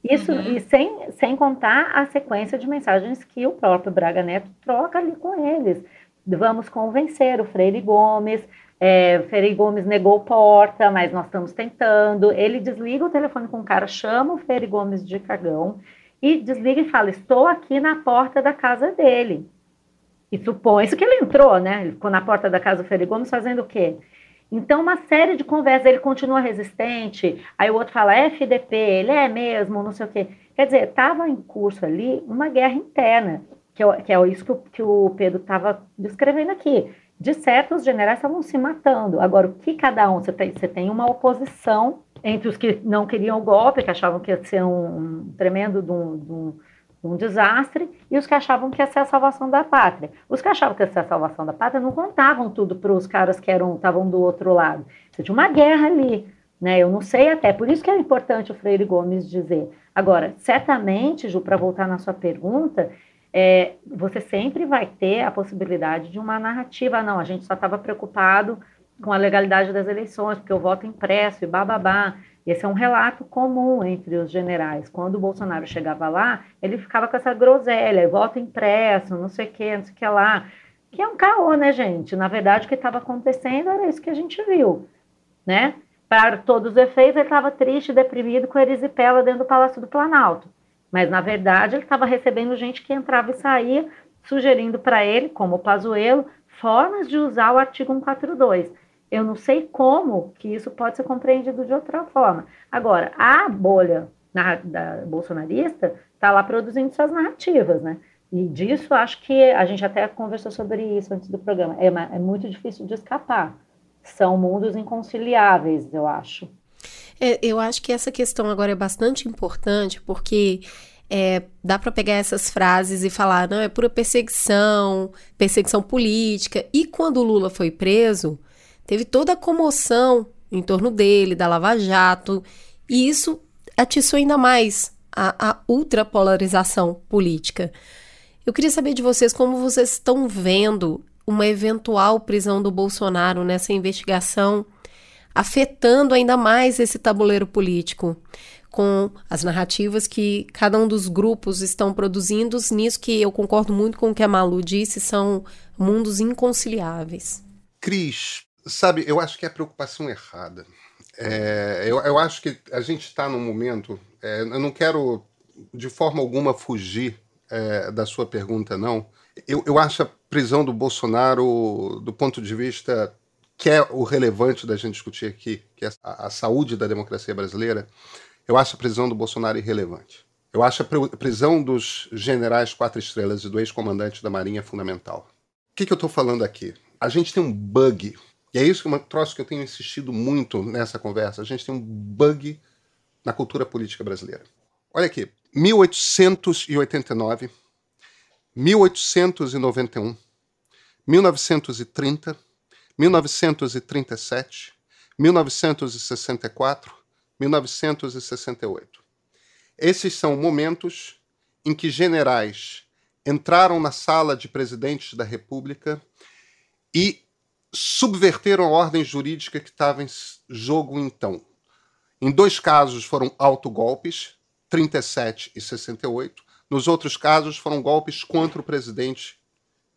isso, uhum. e sem, sem contar a sequência de mensagens que o próprio Braga Neto troca ali com eles. Vamos convencer o Freire Gomes, é, Freire Gomes negou porta, mas nós estamos tentando. Ele desliga o telefone com o cara, chama o Freire Gomes de cagão e desliga e fala: Estou aqui na porta da casa dele. E supõe-se que ele entrou, né? Ele ficou na porta da casa do Freire Gomes fazendo o quê? Então, uma série de conversas, ele continua resistente, aí o outro fala, FDP, ele é mesmo, não sei o quê. Quer dizer, estava em curso ali uma guerra interna, que é, que é isso que o, que o Pedro estava descrevendo aqui. De certo, os generais estavam se matando. Agora, o que cada um, você tem, você tem uma oposição entre os que não queriam o golpe, que achavam que ia ser um, um tremendo de um, de um um desastre, e os que achavam que ia ser a salvação da pátria. Os que achavam que ia ser a salvação da pátria não contavam tudo para os caras que eram estavam do outro lado. Você tinha uma guerra ali, né? Eu não sei até, por isso que é importante o Freire Gomes dizer. Agora, certamente, Ju, para voltar na sua pergunta, é, você sempre vai ter a possibilidade de uma narrativa. Não, a gente só estava preocupado com a legalidade das eleições, porque o voto impresso e bababá. Esse é um relato comum entre os generais. Quando o Bolsonaro chegava lá, ele ficava com essa groselha, voto impresso, não sei o que, não sei o que lá. Que é um caô, né, gente? Na verdade, o que estava acontecendo era isso que a gente viu, né? Para todos os efeitos, ele estava triste, deprimido, com erisipela dentro do Palácio do Planalto. Mas, na verdade, ele estava recebendo gente que entrava e saía, sugerindo para ele, como o Pazuello, formas de usar o artigo 142 eu não sei como que isso pode ser compreendido de outra forma. Agora, a bolha na, da bolsonarista está lá produzindo suas narrativas, né? E disso acho que a gente até conversou sobre isso antes do programa. É, é muito difícil de escapar. São mundos inconciliáveis, eu acho. É, eu acho que essa questão agora é bastante importante, porque é, dá para pegar essas frases e falar, não, é pura perseguição, perseguição política. E quando o Lula foi preso, teve toda a comoção em torno dele, da Lava Jato, e isso atiçou ainda mais a, a ultrapolarização política. Eu queria saber de vocês como vocês estão vendo uma eventual prisão do Bolsonaro nessa investigação, afetando ainda mais esse tabuleiro político, com as narrativas que cada um dos grupos estão produzindo, nisso que eu concordo muito com o que a Malu disse, são mundos inconciliáveis. Cris, Sabe, eu acho que é a preocupação errada. É, eu, eu acho que a gente está num momento. É, eu não quero de forma alguma fugir é, da sua pergunta, não. Eu, eu acho a prisão do Bolsonaro, do ponto de vista que é o relevante da gente discutir aqui, que é a, a saúde da democracia brasileira, eu acho a prisão do Bolsonaro irrelevante. Eu acho a prisão dos generais quatro estrelas e do ex-comandante da Marinha fundamental. O que, que eu estou falando aqui? A gente tem um bug e é isso que é um troço que eu tenho insistido muito nessa conversa. A gente tem um bug na cultura política brasileira. Olha aqui, 1889, 1891, 1930, 1937, 1964, 1968. Esses são momentos em que generais entraram na sala de presidentes da República e subverteram a ordem jurídica que estava em jogo então. Em dois casos foram autogolpes, 37 e 68. Nos outros casos foram golpes contra o presidente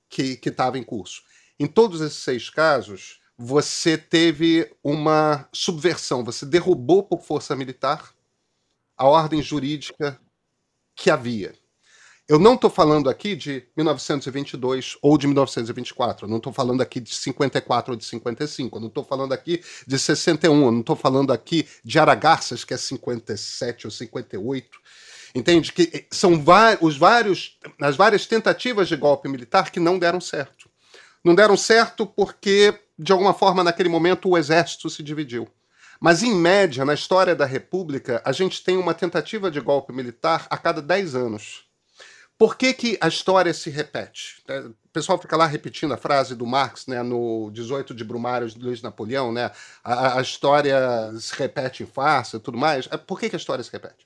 que estava em curso. Em todos esses seis casos, você teve uma subversão, você derrubou por força militar a ordem jurídica que havia. Eu não estou falando aqui de 1922 ou de 1924, eu não estou falando aqui de 54 ou de 55, eu não estou falando aqui de 61, eu não estou falando aqui de Aragarças, que é 57 ou 58. Entende? Que são os vários, as várias tentativas de golpe militar que não deram certo. Não deram certo porque, de alguma forma, naquele momento, o exército se dividiu. Mas, em média, na história da República, a gente tem uma tentativa de golpe militar a cada 10 anos. Por que, que a história se repete? É, o pessoal fica lá repetindo a frase do Marx, né, no 18 de Brumário de Luiz Napoleão, né? A, a história se repete em farsa e tudo mais. É, por que, que a história se repete?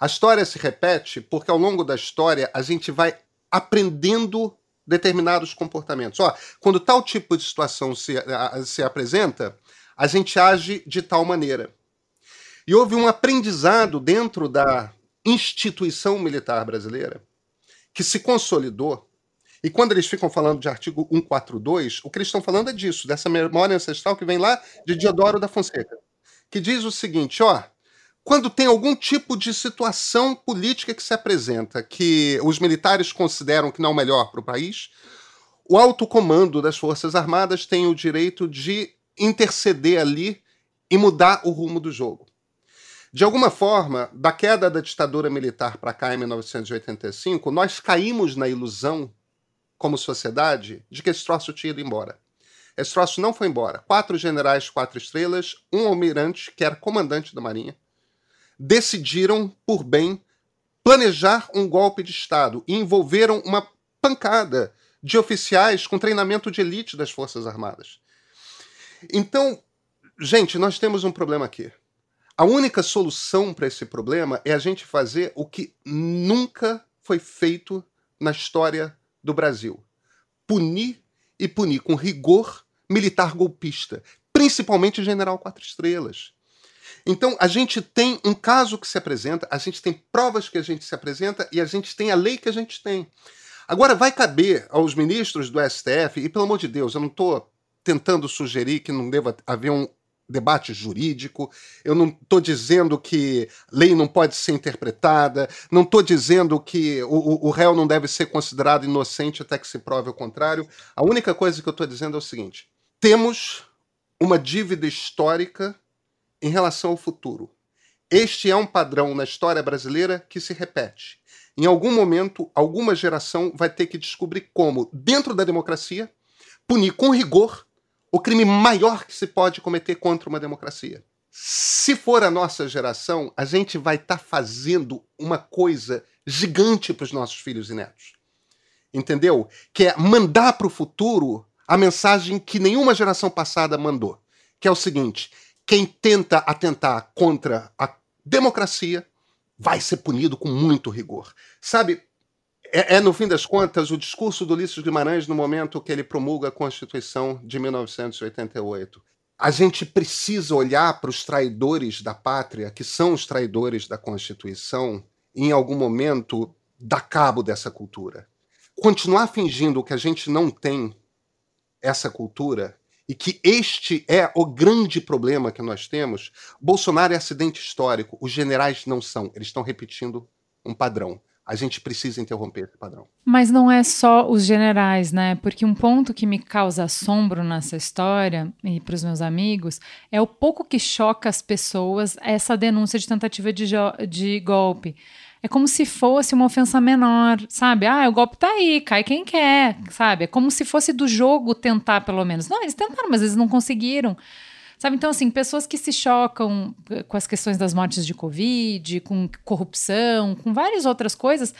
A história se repete porque ao longo da história a gente vai aprendendo determinados comportamentos. Ó, quando tal tipo de situação se, se apresenta, a gente age de tal maneira. E houve um aprendizado dentro da instituição militar brasileira que se consolidou. E quando eles ficam falando de artigo 142, o que eles estão falando é disso, dessa memória ancestral que vem lá de Diodoro da Fonseca, que diz o seguinte: ó, quando tem algum tipo de situação política que se apresenta que os militares consideram que não é o melhor para o país, o alto comando das Forças Armadas tem o direito de interceder ali e mudar o rumo do jogo. De alguma forma, da queda da ditadura militar para cá em 1985, nós caímos na ilusão, como sociedade, de que esse troço tinha ido embora. Esse troço não foi embora. Quatro generais, quatro estrelas, um almirante, que era comandante da Marinha, decidiram, por bem, planejar um golpe de Estado e envolveram uma pancada de oficiais com treinamento de elite das Forças Armadas. Então, gente, nós temos um problema aqui. A única solução para esse problema é a gente fazer o que nunca foi feito na história do Brasil: punir e punir com rigor militar golpista, principalmente general Quatro Estrelas. Então, a gente tem um caso que se apresenta, a gente tem provas que a gente se apresenta e a gente tem a lei que a gente tem. Agora, vai caber aos ministros do STF, e pelo amor de Deus, eu não estou tentando sugerir que não deva haver um debate jurídico, eu não estou dizendo que lei não pode ser interpretada, não estou dizendo que o, o réu não deve ser considerado inocente até que se prove o contrário. A única coisa que eu estou dizendo é o seguinte: temos uma dívida histórica em relação ao futuro. Este é um padrão na história brasileira que se repete. Em algum momento, alguma geração vai ter que descobrir como, dentro da democracia, punir com rigor o crime maior que se pode cometer contra uma democracia. Se for a nossa geração, a gente vai estar tá fazendo uma coisa gigante para os nossos filhos e netos. Entendeu? Que é mandar para o futuro a mensagem que nenhuma geração passada mandou. Que é o seguinte: quem tenta atentar contra a democracia vai ser punido com muito rigor. Sabe, é, é, no fim das contas, o discurso do Ulisses Guimarães no momento que ele promulga a Constituição de 1988. A gente precisa olhar para os traidores da pátria, que são os traidores da Constituição, e em algum momento dar cabo dessa cultura. Continuar fingindo que a gente não tem essa cultura e que este é o grande problema que nós temos. Bolsonaro é acidente histórico, os generais não são, eles estão repetindo um padrão a gente precisa interromper esse padrão. Mas não é só os generais, né? Porque um ponto que me causa assombro nessa história, e para os meus amigos, é o pouco que choca as pessoas essa denúncia de tentativa de, de golpe. É como se fosse uma ofensa menor, sabe? Ah, o golpe tá aí, cai quem quer, sabe? É como se fosse do jogo tentar, pelo menos. Não, eles tentaram, mas eles não conseguiram. Sabe? Então, assim, pessoas que se chocam eh, com as questões das mortes de Covid, com corrupção, com várias outras coisas,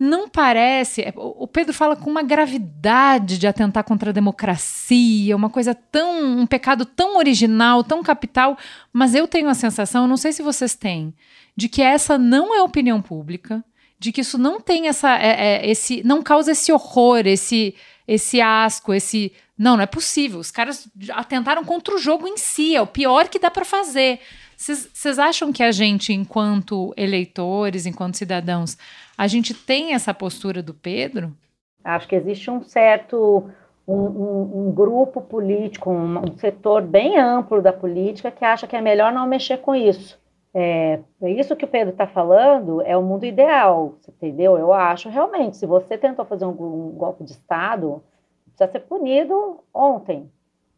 não parece. É, o Pedro fala com uma gravidade de atentar contra a democracia, uma coisa tão. um pecado tão original, tão capital, mas eu tenho a sensação, não sei se vocês têm, de que essa não é opinião pública, de que isso não tem essa. É, é, esse, não causa esse horror, esse, esse asco, esse Não, não é possível. Os caras atentaram contra o jogo em si, é o pior que dá para fazer. Vocês acham que a gente, enquanto eleitores, enquanto cidadãos, a gente tem essa postura do Pedro? Acho que existe um certo um, um, um grupo político, um, um, setor bem amplo da política que acha que é melhor não mexer com isso. É, isso que o Pedro está falando é o mundo ideal, entendeu? Eu acho realmente, se você tentou fazer um, golpe de Estado, precisa ser punido ontem.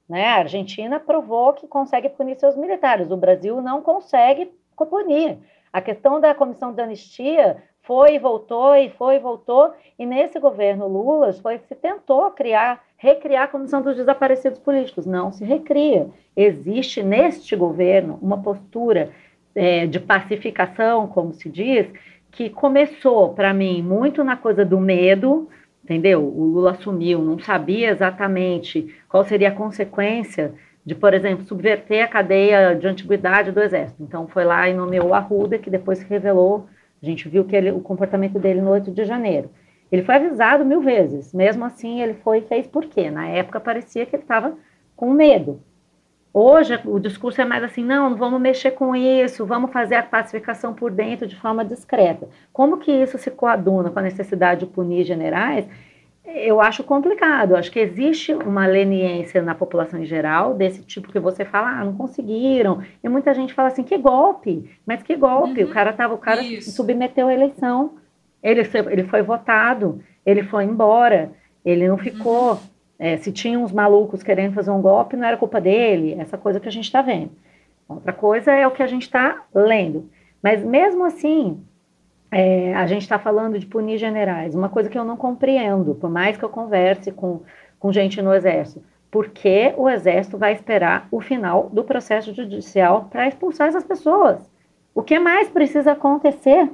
Né? A Argentina provou que consegue punir seus militares, o Brasil não consegue punir. A questão da comissão de anistia foi e voltou e foi e voltou, e nesse governo Lula foi se tentou criar, recriar a comissão dos desaparecidos políticos. Não se recria. Existe neste governo uma postura é, de pacificação, como se diz, que começou, para mim, muito na coisa do medo, entendeu? O Lula assumiu, não sabia exatamente qual seria a consequência de, por exemplo, subverter a cadeia de antiguidade do Exército. Então, foi lá e nomeou o Arruda, que depois se revelou a gente viu que ele, o comportamento dele no 8 de janeiro. Ele foi avisado mil vezes, mesmo assim ele foi e fez por quê? Na época parecia que ele estava com medo. Hoje o discurso é mais assim, não, não vamos mexer com isso, vamos fazer a pacificação por dentro de forma discreta. Como que isso se coaduna com a necessidade de punir generais? eu acho complicado. Acho que existe uma leniência na população em geral, desse tipo que você fala, ah, não conseguiram. E muita gente fala assim, que golpe, mas que golpe. Uhum. O cara tava, o cara submeteu a eleição. Ele foi, ele foi votado, ele foi embora, ele não ficou. Uhum. É, se tinha uns malucos querendo fazer um golpe, não era culpa dele, essa coisa que a gente está vendo. Outra coisa é o que a gente está lendo. Mas mesmo assim, é, a gente está falando de punir generais, uma coisa que eu não compreendo, por mais que eu converse com, com gente no Exército. Por que o Exército vai esperar o final do processo judicial para expulsar essas pessoas? O que mais precisa acontecer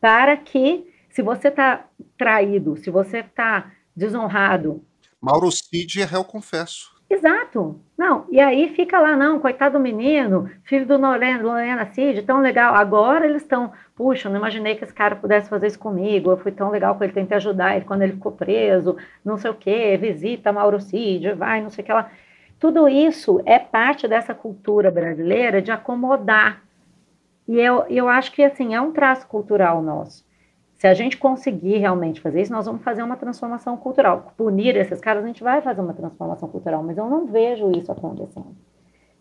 para que, se você está traído, se você está desonrado. Mauro Cid é réu confesso. Exato. Não, e aí fica lá, não, coitado do menino, filho do Lorena, Cid, tão legal. Agora eles estão, puxa, não imaginei que esse cara pudesse fazer isso comigo, eu fui tão legal com ele, tentei ajudar ele quando ele ficou preso, não sei o quê, visita Mauro Cid, vai, não sei o que lá. Tudo isso é parte dessa cultura brasileira de acomodar. E eu, eu acho que, assim, é um traço cultural nosso. Se a gente conseguir realmente fazer isso, nós vamos fazer uma transformação cultural. Punir esses caras, a gente vai fazer uma transformação cultural, mas eu não vejo isso acontecendo.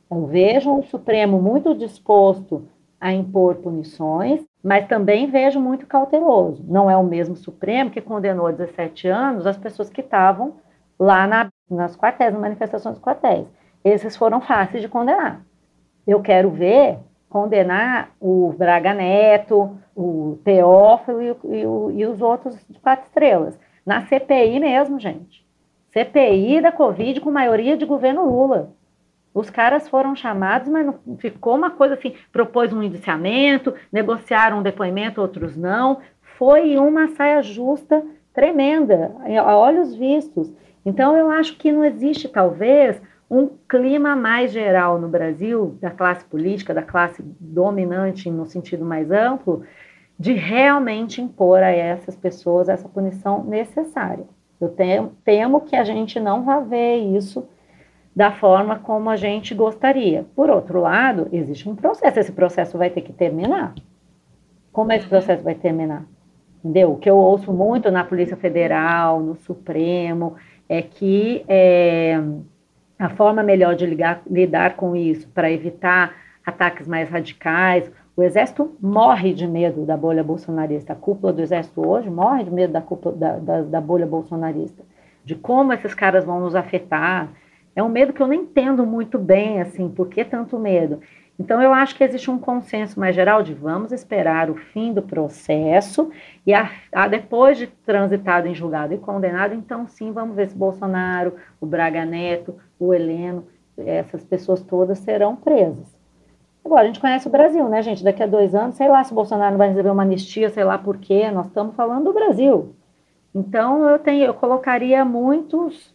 Eu vejo um Supremo muito disposto a impor punições, mas também vejo muito cauteloso. Não é o mesmo Supremo que condenou a 17 anos as pessoas que estavam lá na, nas quartéis, nas manifestações dos quartéis. Esses foram fáceis de condenar. Eu quero ver condenar o Braga Neto, o Teófilo e, e, e os outros de quatro estrelas. Na CPI mesmo, gente. CPI da Covid com maioria de governo Lula. Os caras foram chamados, mas não, ficou uma coisa assim, propôs um indiciamento, negociaram um depoimento, outros não. Foi uma saia justa tremenda, a olhos vistos. Então, eu acho que não existe, talvez, um clima mais geral no Brasil, da classe política, da classe dominante no sentido mais amplo, de realmente impor a essas pessoas essa punição necessária. Eu temo, temo que a gente não vá ver isso da forma como a gente gostaria. Por outro lado, existe um processo, esse processo vai ter que terminar. Como esse processo vai terminar? Entendeu? O que eu ouço muito na Polícia Federal, no Supremo, é que é, a forma melhor de ligar, lidar com isso, para evitar ataques mais radicais. O Exército morre de medo da bolha bolsonarista. A cúpula do Exército hoje morre de medo da, cúpula, da, da, da bolha bolsonarista, de como esses caras vão nos afetar. É um medo que eu nem entendo muito bem, assim, por que tanto medo? Então, eu acho que existe um consenso mais geral de vamos esperar o fim do processo e a, a, depois de transitado em julgado e condenado, então sim, vamos ver se Bolsonaro, o Braga Neto, o Heleno, essas pessoas todas serão presas. Agora, a gente conhece o Brasil, né, gente? Daqui a dois anos, sei lá se o Bolsonaro vai receber uma anistia, sei lá por quê, nós estamos falando do Brasil. Então, eu, tenho, eu colocaria muitos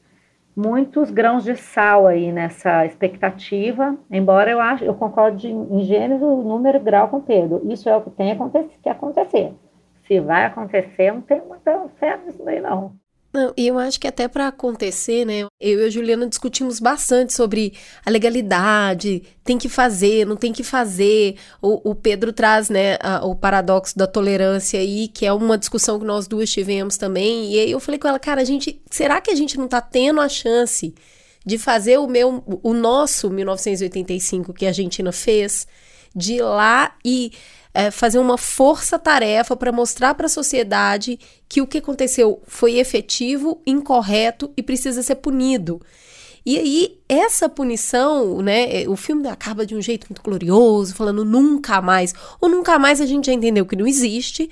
muitos grãos de sal aí nessa expectativa, embora eu acho, eu concordo em gênero, número, grau com Pedro. Isso é o que tem que acontecer. Se vai acontecer, não tem muita fé nisso daí, não. Não, e eu acho que até para acontecer, né? Eu e a Juliana discutimos bastante sobre a legalidade, tem que fazer, não tem que fazer. O, o Pedro traz, né, a, o paradoxo da tolerância aí, que é uma discussão que nós duas tivemos também. E aí eu falei com ela, cara, a gente, será que a gente não tá tendo a chance de fazer o meu, o nosso 1985 que a Argentina fez, de ir lá e é, fazer uma força-tarefa para mostrar para a sociedade que o que aconteceu foi efetivo, incorreto e precisa ser punido. E aí, essa punição, né? O filme acaba de um jeito muito glorioso, falando nunca mais. Ou nunca mais a gente já entendeu que não existe,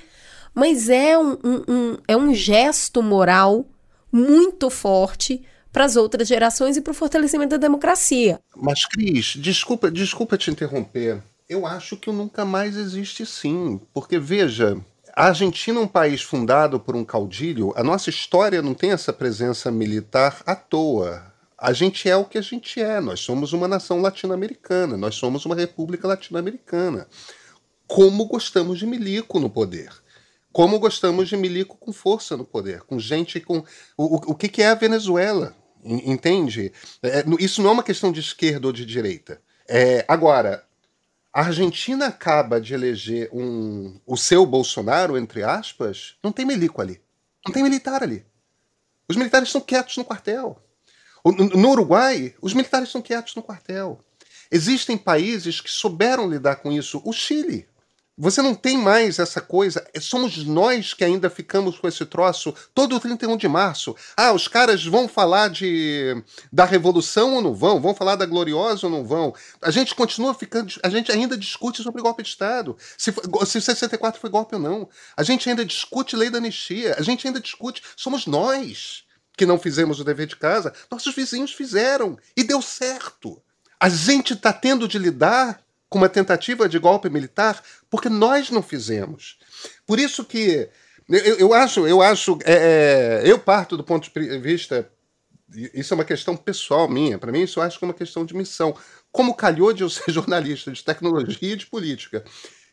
mas é um, um, um é um gesto moral muito forte para as outras gerações e para o fortalecimento da democracia. Mas, Cris, desculpa, desculpa te interromper. Eu acho que o nunca mais existe sim, porque veja, a Argentina é um país fundado por um caudilho, a nossa história não tem essa presença militar à toa. A gente é o que a gente é, nós somos uma nação latino-americana, nós somos uma república latino-americana. Como gostamos de milico no poder. Como gostamos de milico com força no poder, com gente com. O, o, o que, é a Venezuela? Entende? É, isso não é uma questão de esquerda ou de direita. É, agora, a Argentina acaba de eleger um, o seu Bolsonaro, entre aspas, não tem milico ali. Não tem militar ali. Os militares estão quietos no quartel. No Uruguai, os militares estão quietos no quartel. Existem países que souberam lidar com isso. O Chile. Você não tem mais essa coisa. É, somos nós que ainda ficamos com esse troço todo 31 de março. Ah, os caras vão falar de da revolução ou não vão? Vão falar da gloriosa ou não vão? A gente continua ficando. A gente ainda discute sobre golpe de Estado. Se, se 64 foi golpe ou não. A gente ainda discute lei da anistia. A gente ainda discute. Somos nós que não fizemos o dever de casa. Nossos vizinhos fizeram. E deu certo. A gente está tendo de lidar com uma tentativa de golpe militar porque nós não fizemos. Por isso que eu, eu acho, eu acho, é, é, eu parto do ponto de vista, isso é uma questão pessoal minha. Para mim, isso eu acho que é uma questão de missão. Como calhou de eu ser jornalista de tecnologia e de política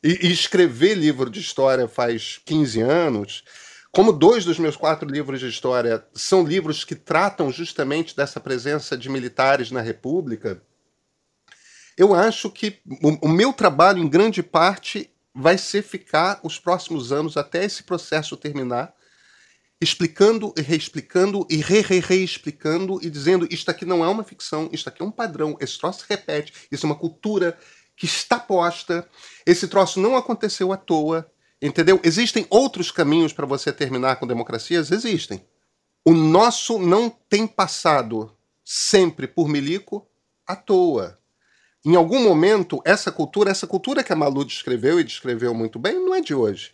e, e escrever livro de história faz 15 anos, como dois dos meus quatro livros de história são livros que tratam justamente dessa presença de militares na República eu acho que o, o meu trabalho, em grande parte, vai ser ficar os próximos anos até esse processo terminar, explicando e reexplicando e re-re-reexplicando e dizendo isto aqui não é uma ficção, isto aqui é um padrão, esse troço se repete, isso é uma cultura que está posta, esse troço não aconteceu à toa, entendeu? Existem outros caminhos para você terminar com democracias? Existem. O nosso não tem passado sempre por milico à toa. Em algum momento, essa cultura, essa cultura que a Malu descreveu e descreveu muito bem, não é de hoje.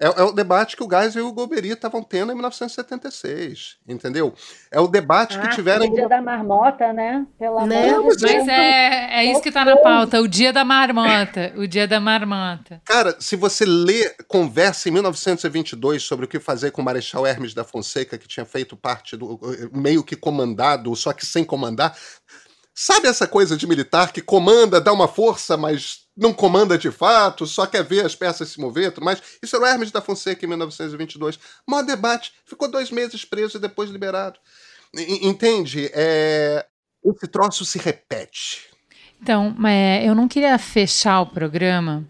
É, é o debate que o Geisel e o Goberi estavam tendo em 1976, entendeu? É o debate ah, que tiveram... O dia da marmota, né? Pelo né? amor de Deus. Mas é, é isso que está na pauta, o dia da marmota, o dia da marmota. Cara, se você lê conversa em 1922 sobre o que fazer com o Marechal Hermes da Fonseca, que tinha feito parte do... meio que comandado, só que sem comandar, Sabe essa coisa de militar que comanda, dá uma força, mas não comanda de fato, só quer ver as peças se mover? Mas isso era o Hermes da Fonseca em 1922. Maior debate, ficou dois meses preso e depois liberado. Entende? É... Esse troço se repete. Então, é, eu não queria fechar o programa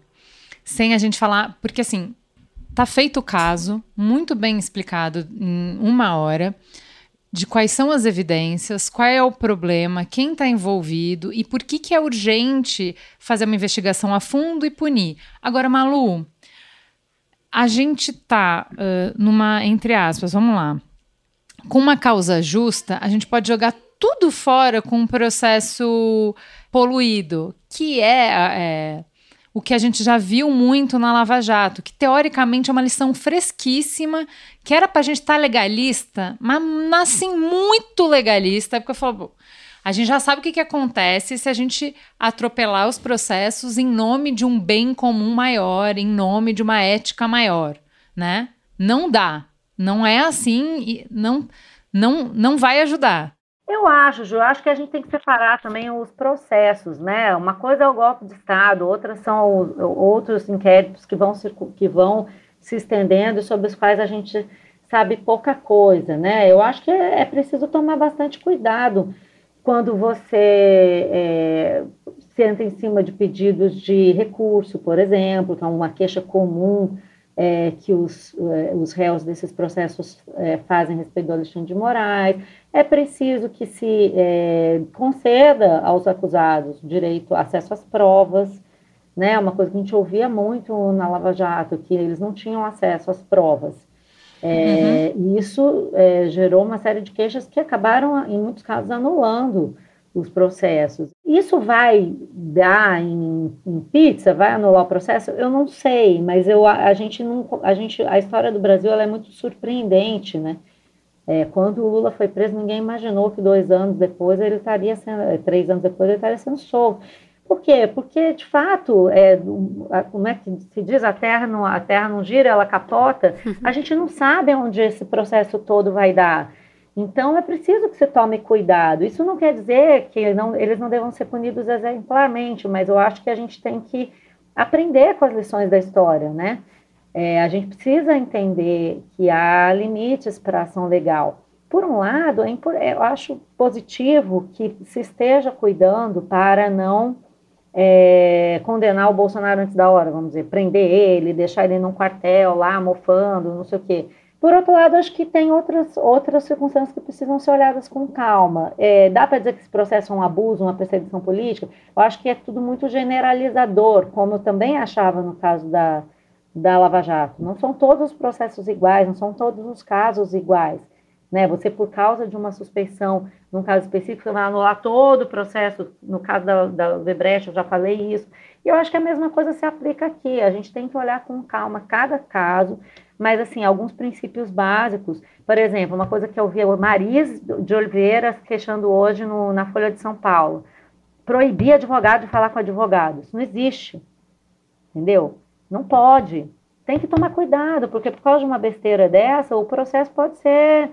sem a gente falar, porque assim, tá feito o caso, muito bem explicado em uma hora de quais são as evidências, qual é o problema, quem está envolvido e por que, que é urgente fazer uma investigação a fundo e punir. Agora, Malu, a gente está uh, numa, entre aspas, vamos lá, com uma causa justa, a gente pode jogar tudo fora com um processo poluído, que é, é o que a gente já viu muito na Lava Jato, que teoricamente é uma lição fresquíssima, que era para a gente estar tá legalista, mas assim, muito legalista, porque eu falo, a gente já sabe o que, que acontece se a gente atropelar os processos em nome de um bem comum maior, em nome de uma ética maior, né? Não dá. Não é assim, não, não, não vai ajudar. Eu acho, Ju, eu acho que a gente tem que separar também os processos, né? Uma coisa é o golpe de Estado, outras são os, outros inquéritos que vão, se, que vão se estendendo, sobre os quais a gente sabe pouca coisa, né? Eu acho que é, é preciso tomar bastante cuidado quando você é, senta em cima de pedidos de recurso, por exemplo, que é uma queixa comum é, que os, é, os réus desses processos é, fazem respeito do Alexandre de Moraes. É preciso que se é, conceda aos acusados direito acesso às provas, né? Uma coisa que a gente ouvia muito na Lava Jato, que eles não tinham acesso às provas. É, uhum. E isso é, gerou uma série de queixas que acabaram, em muitos casos, anulando os processos. Isso vai dar em, em, pizza, vai anular o processo? Eu não sei, mas eu, a, a gente não, a gente, a história do Brasil é muito surpreendente, né? É, quando o Lula foi preso, ninguém imaginou que dois anos depois ele estaria sendo, três anos depois ele estaria sendo solto. Por quê? Porque, de fato, é, como é que se diz, a terra, não, a terra não gira, ela capota. A gente não sabe onde esse processo todo vai dar. Então, é preciso que você tome cuidado. Isso não quer dizer que não, eles não devam ser punidos exemplarmente, mas eu acho que a gente tem que aprender com as lições da história, né? É, a gente precisa entender que há limites para a ação legal. Por um lado, é, eu acho positivo que se esteja cuidando para não é, condenar o Bolsonaro antes da hora, vamos dizer, prender ele, deixar ele num quartel lá, mofando, não sei o quê. Por outro lado, acho que tem outras, outras circunstâncias que precisam ser olhadas com calma. É, dá para dizer que esse processo é um abuso, uma perseguição política? Eu acho que é tudo muito generalizador, como eu também achava no caso da, da Lava Jato. Não são todos os processos iguais, não são todos os casos iguais. Né? Você, por causa de uma suspeição, num caso específico, você vai anular todo o processo. No caso da, da Odebrecht, eu já falei isso. E eu acho que a mesma coisa se aplica aqui. A gente tem que olhar com calma cada caso, mas, assim, alguns princípios básicos. Por exemplo, uma coisa que eu vi o Maris de Oliveira queixando hoje no, na Folha de São Paulo. Proibir advogado de falar com advogados. Não existe. Entendeu? Não pode. Tem que tomar cuidado, porque por causa de uma besteira dessa, o processo pode ser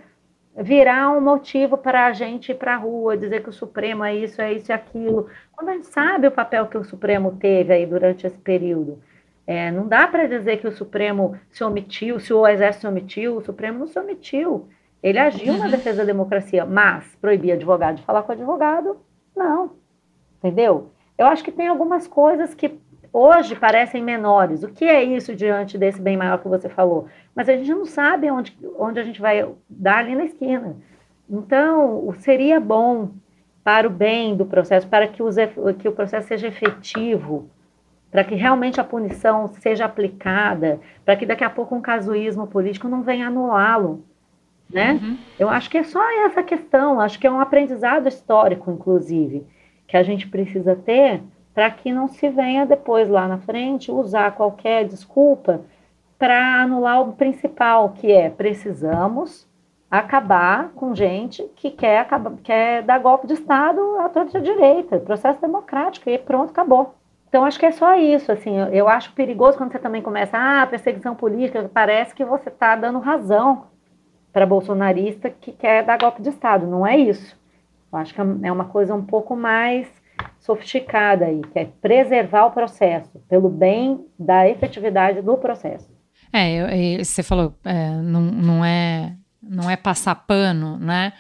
virar um motivo para a gente ir para a rua, dizer que o Supremo é isso, é isso e aquilo. Quando a gente sabe o papel que o Supremo teve aí durante esse período. É, não dá para dizer que o Supremo se omitiu, se o Exército se omitiu, o Supremo não se omitiu. Ele agiu uhum. na defesa da democracia, mas proibir advogado de falar com advogado, não. Entendeu? Eu acho que tem algumas coisas que hoje parecem menores. O que é isso diante desse bem maior que você falou? Mas a gente não sabe onde, onde a gente vai dar ali na esquina. Então, seria bom para o bem do processo, para que, os, que o processo seja efetivo, para que realmente a punição seja aplicada, para que daqui a pouco um casuísmo político não venha anulá-lo. Né? Uhum. Eu acho que é só essa questão, acho que é um aprendizado histórico, inclusive, que a gente precisa ter para que não se venha depois lá na frente usar qualquer desculpa para anular o principal, que é precisamos acabar com gente que quer, acabar, quer dar golpe de Estado à torta direita, processo democrático, e pronto, acabou. Então, acho que é só isso, assim, eu, acho perigoso quando você também começa, ah, perseguição política, parece que você está dando razão para bolsonarista que quer dar golpe de Estado, não é isso. Eu acho que é uma coisa um pouco mais sofisticada aí, que é preservar o processo, pelo bem da efetividade do processo. É, você falou, é, não, não, é, não é passar pano, né?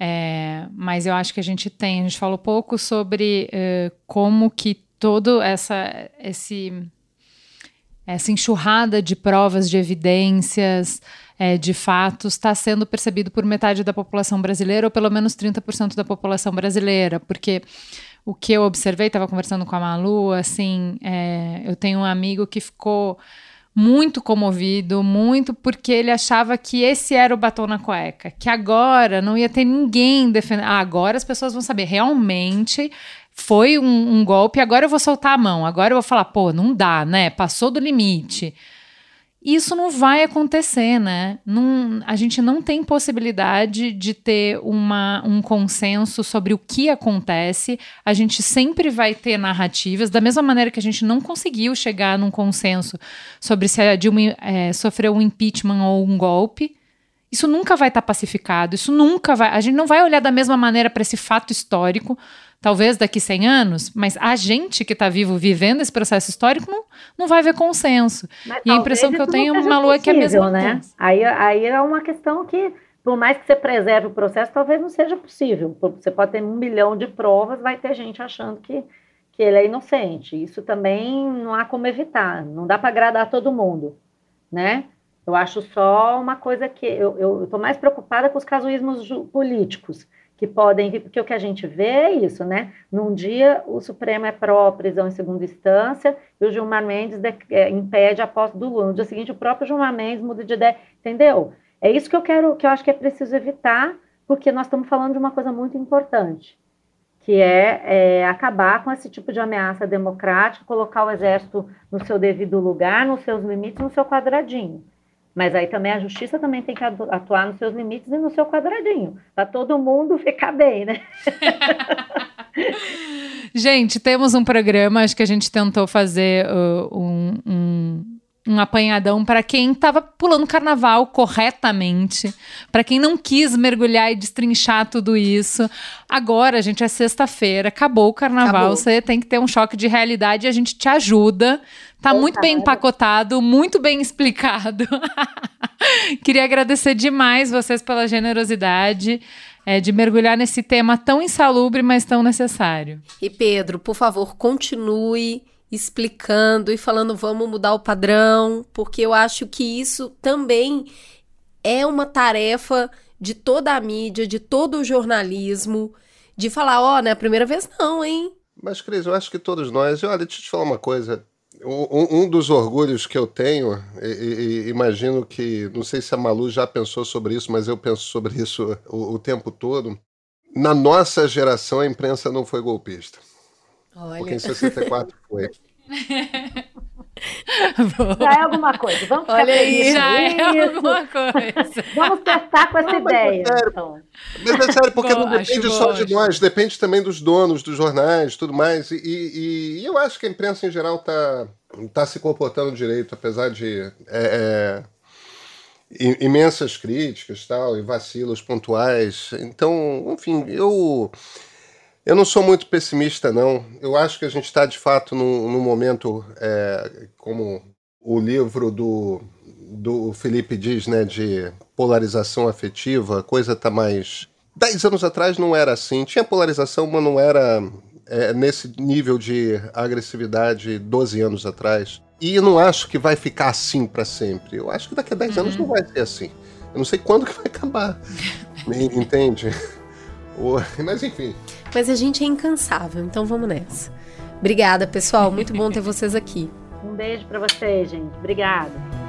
É, mas eu acho que a gente tem, a gente falou pouco sobre é, como que todo essa, esse, essa enxurrada de provas, de evidências, é, de fatos está sendo percebido por metade da população brasileira, ou pelo menos 30% da população brasileira, porque o que eu observei, estava conversando com a Malu, assim, é, eu tenho um amigo que ficou muito comovido, muito porque ele achava que esse era o batom na cueca, que agora não ia ter ninguém defendendo. Ah, agora as pessoas vão saber realmente foi um, um golpe, agora eu vou soltar a mão, agora eu vou falar, pô, não dá, né? Passou do limite isso não vai acontecer, né? Não, a gente não tem possibilidade de ter uma, um consenso sobre o que acontece. A gente sempre vai ter narrativas, da mesma maneira que a gente não conseguiu chegar num consenso sobre se a Dilma é, sofreu um impeachment ou um golpe. Isso nunca vai estar tá pacificado, isso nunca vai. A gente não vai olhar da mesma maneira para esse fato histórico, talvez daqui 100 anos, mas a gente que está vivo vivendo esse processo histórico não, não vai ver consenso. Mas e a impressão que eu tenho, é que é a mesma né? coisa. Aí, aí é uma questão que, por mais que você preserve o processo, talvez não seja possível. Você pode ter um milhão de provas, vai ter gente achando que, que ele é inocente. Isso também não há como evitar, não dá para agradar todo mundo, né? Eu acho só uma coisa que eu estou mais preocupada com os casuísmos políticos que podem vir, porque o que a gente vê é isso, né? Num dia o Supremo é pró-prisão em segunda instância e o Gilmar Mendes de, é, impede a posse do Lula. No dia seguinte, o próprio Gilmar Mendes muda de ideia, entendeu? É isso que eu quero, que eu acho que é preciso evitar, porque nós estamos falando de uma coisa muito importante, que é, é acabar com esse tipo de ameaça democrática, colocar o exército no seu devido lugar, nos seus limites, no seu quadradinho. Mas aí também a justiça também tem que atuar nos seus limites e no seu quadradinho, para todo mundo ficar bem, né? gente, temos um programa, acho que a gente tentou fazer uh, um, um um apanhadão para quem estava pulando carnaval corretamente, para quem não quis mergulhar e destrinchar tudo isso. Agora, gente, é sexta-feira, acabou o carnaval, acabou. você tem que ter um choque de realidade e a gente te ajuda. Tá muito bem empacotado, muito bem explicado. Queria agradecer demais vocês pela generosidade. É, de mergulhar nesse tema tão insalubre, mas tão necessário. E Pedro, por favor, continue explicando e falando vamos mudar o padrão, porque eu acho que isso também é uma tarefa de toda a mídia, de todo o jornalismo, de falar, ó, oh, não é a primeira vez não, hein? Mas, Cris, eu acho que todos nós, olha, deixa eu te falar uma coisa. Um, um dos orgulhos que eu tenho, e, e, imagino que, não sei se a Malu já pensou sobre isso, mas eu penso sobre isso o, o tempo todo. Na nossa geração, a imprensa não foi golpista. Olha. Porque em 64 foi. já é alguma coisa. Vamos ficar Olha aí, já é alguma coisa. Vamos testar com essa não, ideia. Mas é sério, então. mas é sério porque não depende só de nós, depende também dos donos dos jornais tudo mais. E, e, e eu acho que a imprensa em geral está tá se comportando direito, apesar de é, é, imensas críticas tal, e vacilos pontuais. Então, enfim, eu. Eu não sou muito pessimista, não. Eu acho que a gente está, de fato, num, num momento, é, como o livro do, do Felipe diz, né, de polarização afetiva, a coisa está mais. Dez anos atrás não era assim. Tinha polarização, mas não era é, nesse nível de agressividade 12 anos atrás. E eu não acho que vai ficar assim para sempre. Eu acho que daqui a 10 uhum. anos não vai ser assim. Eu não sei quando que vai acabar. Entende? Mas enfim. Mas a gente é incansável, então vamos nessa. Obrigada, pessoal. Muito bom ter vocês aqui. Um beijo para vocês, gente. Obrigada.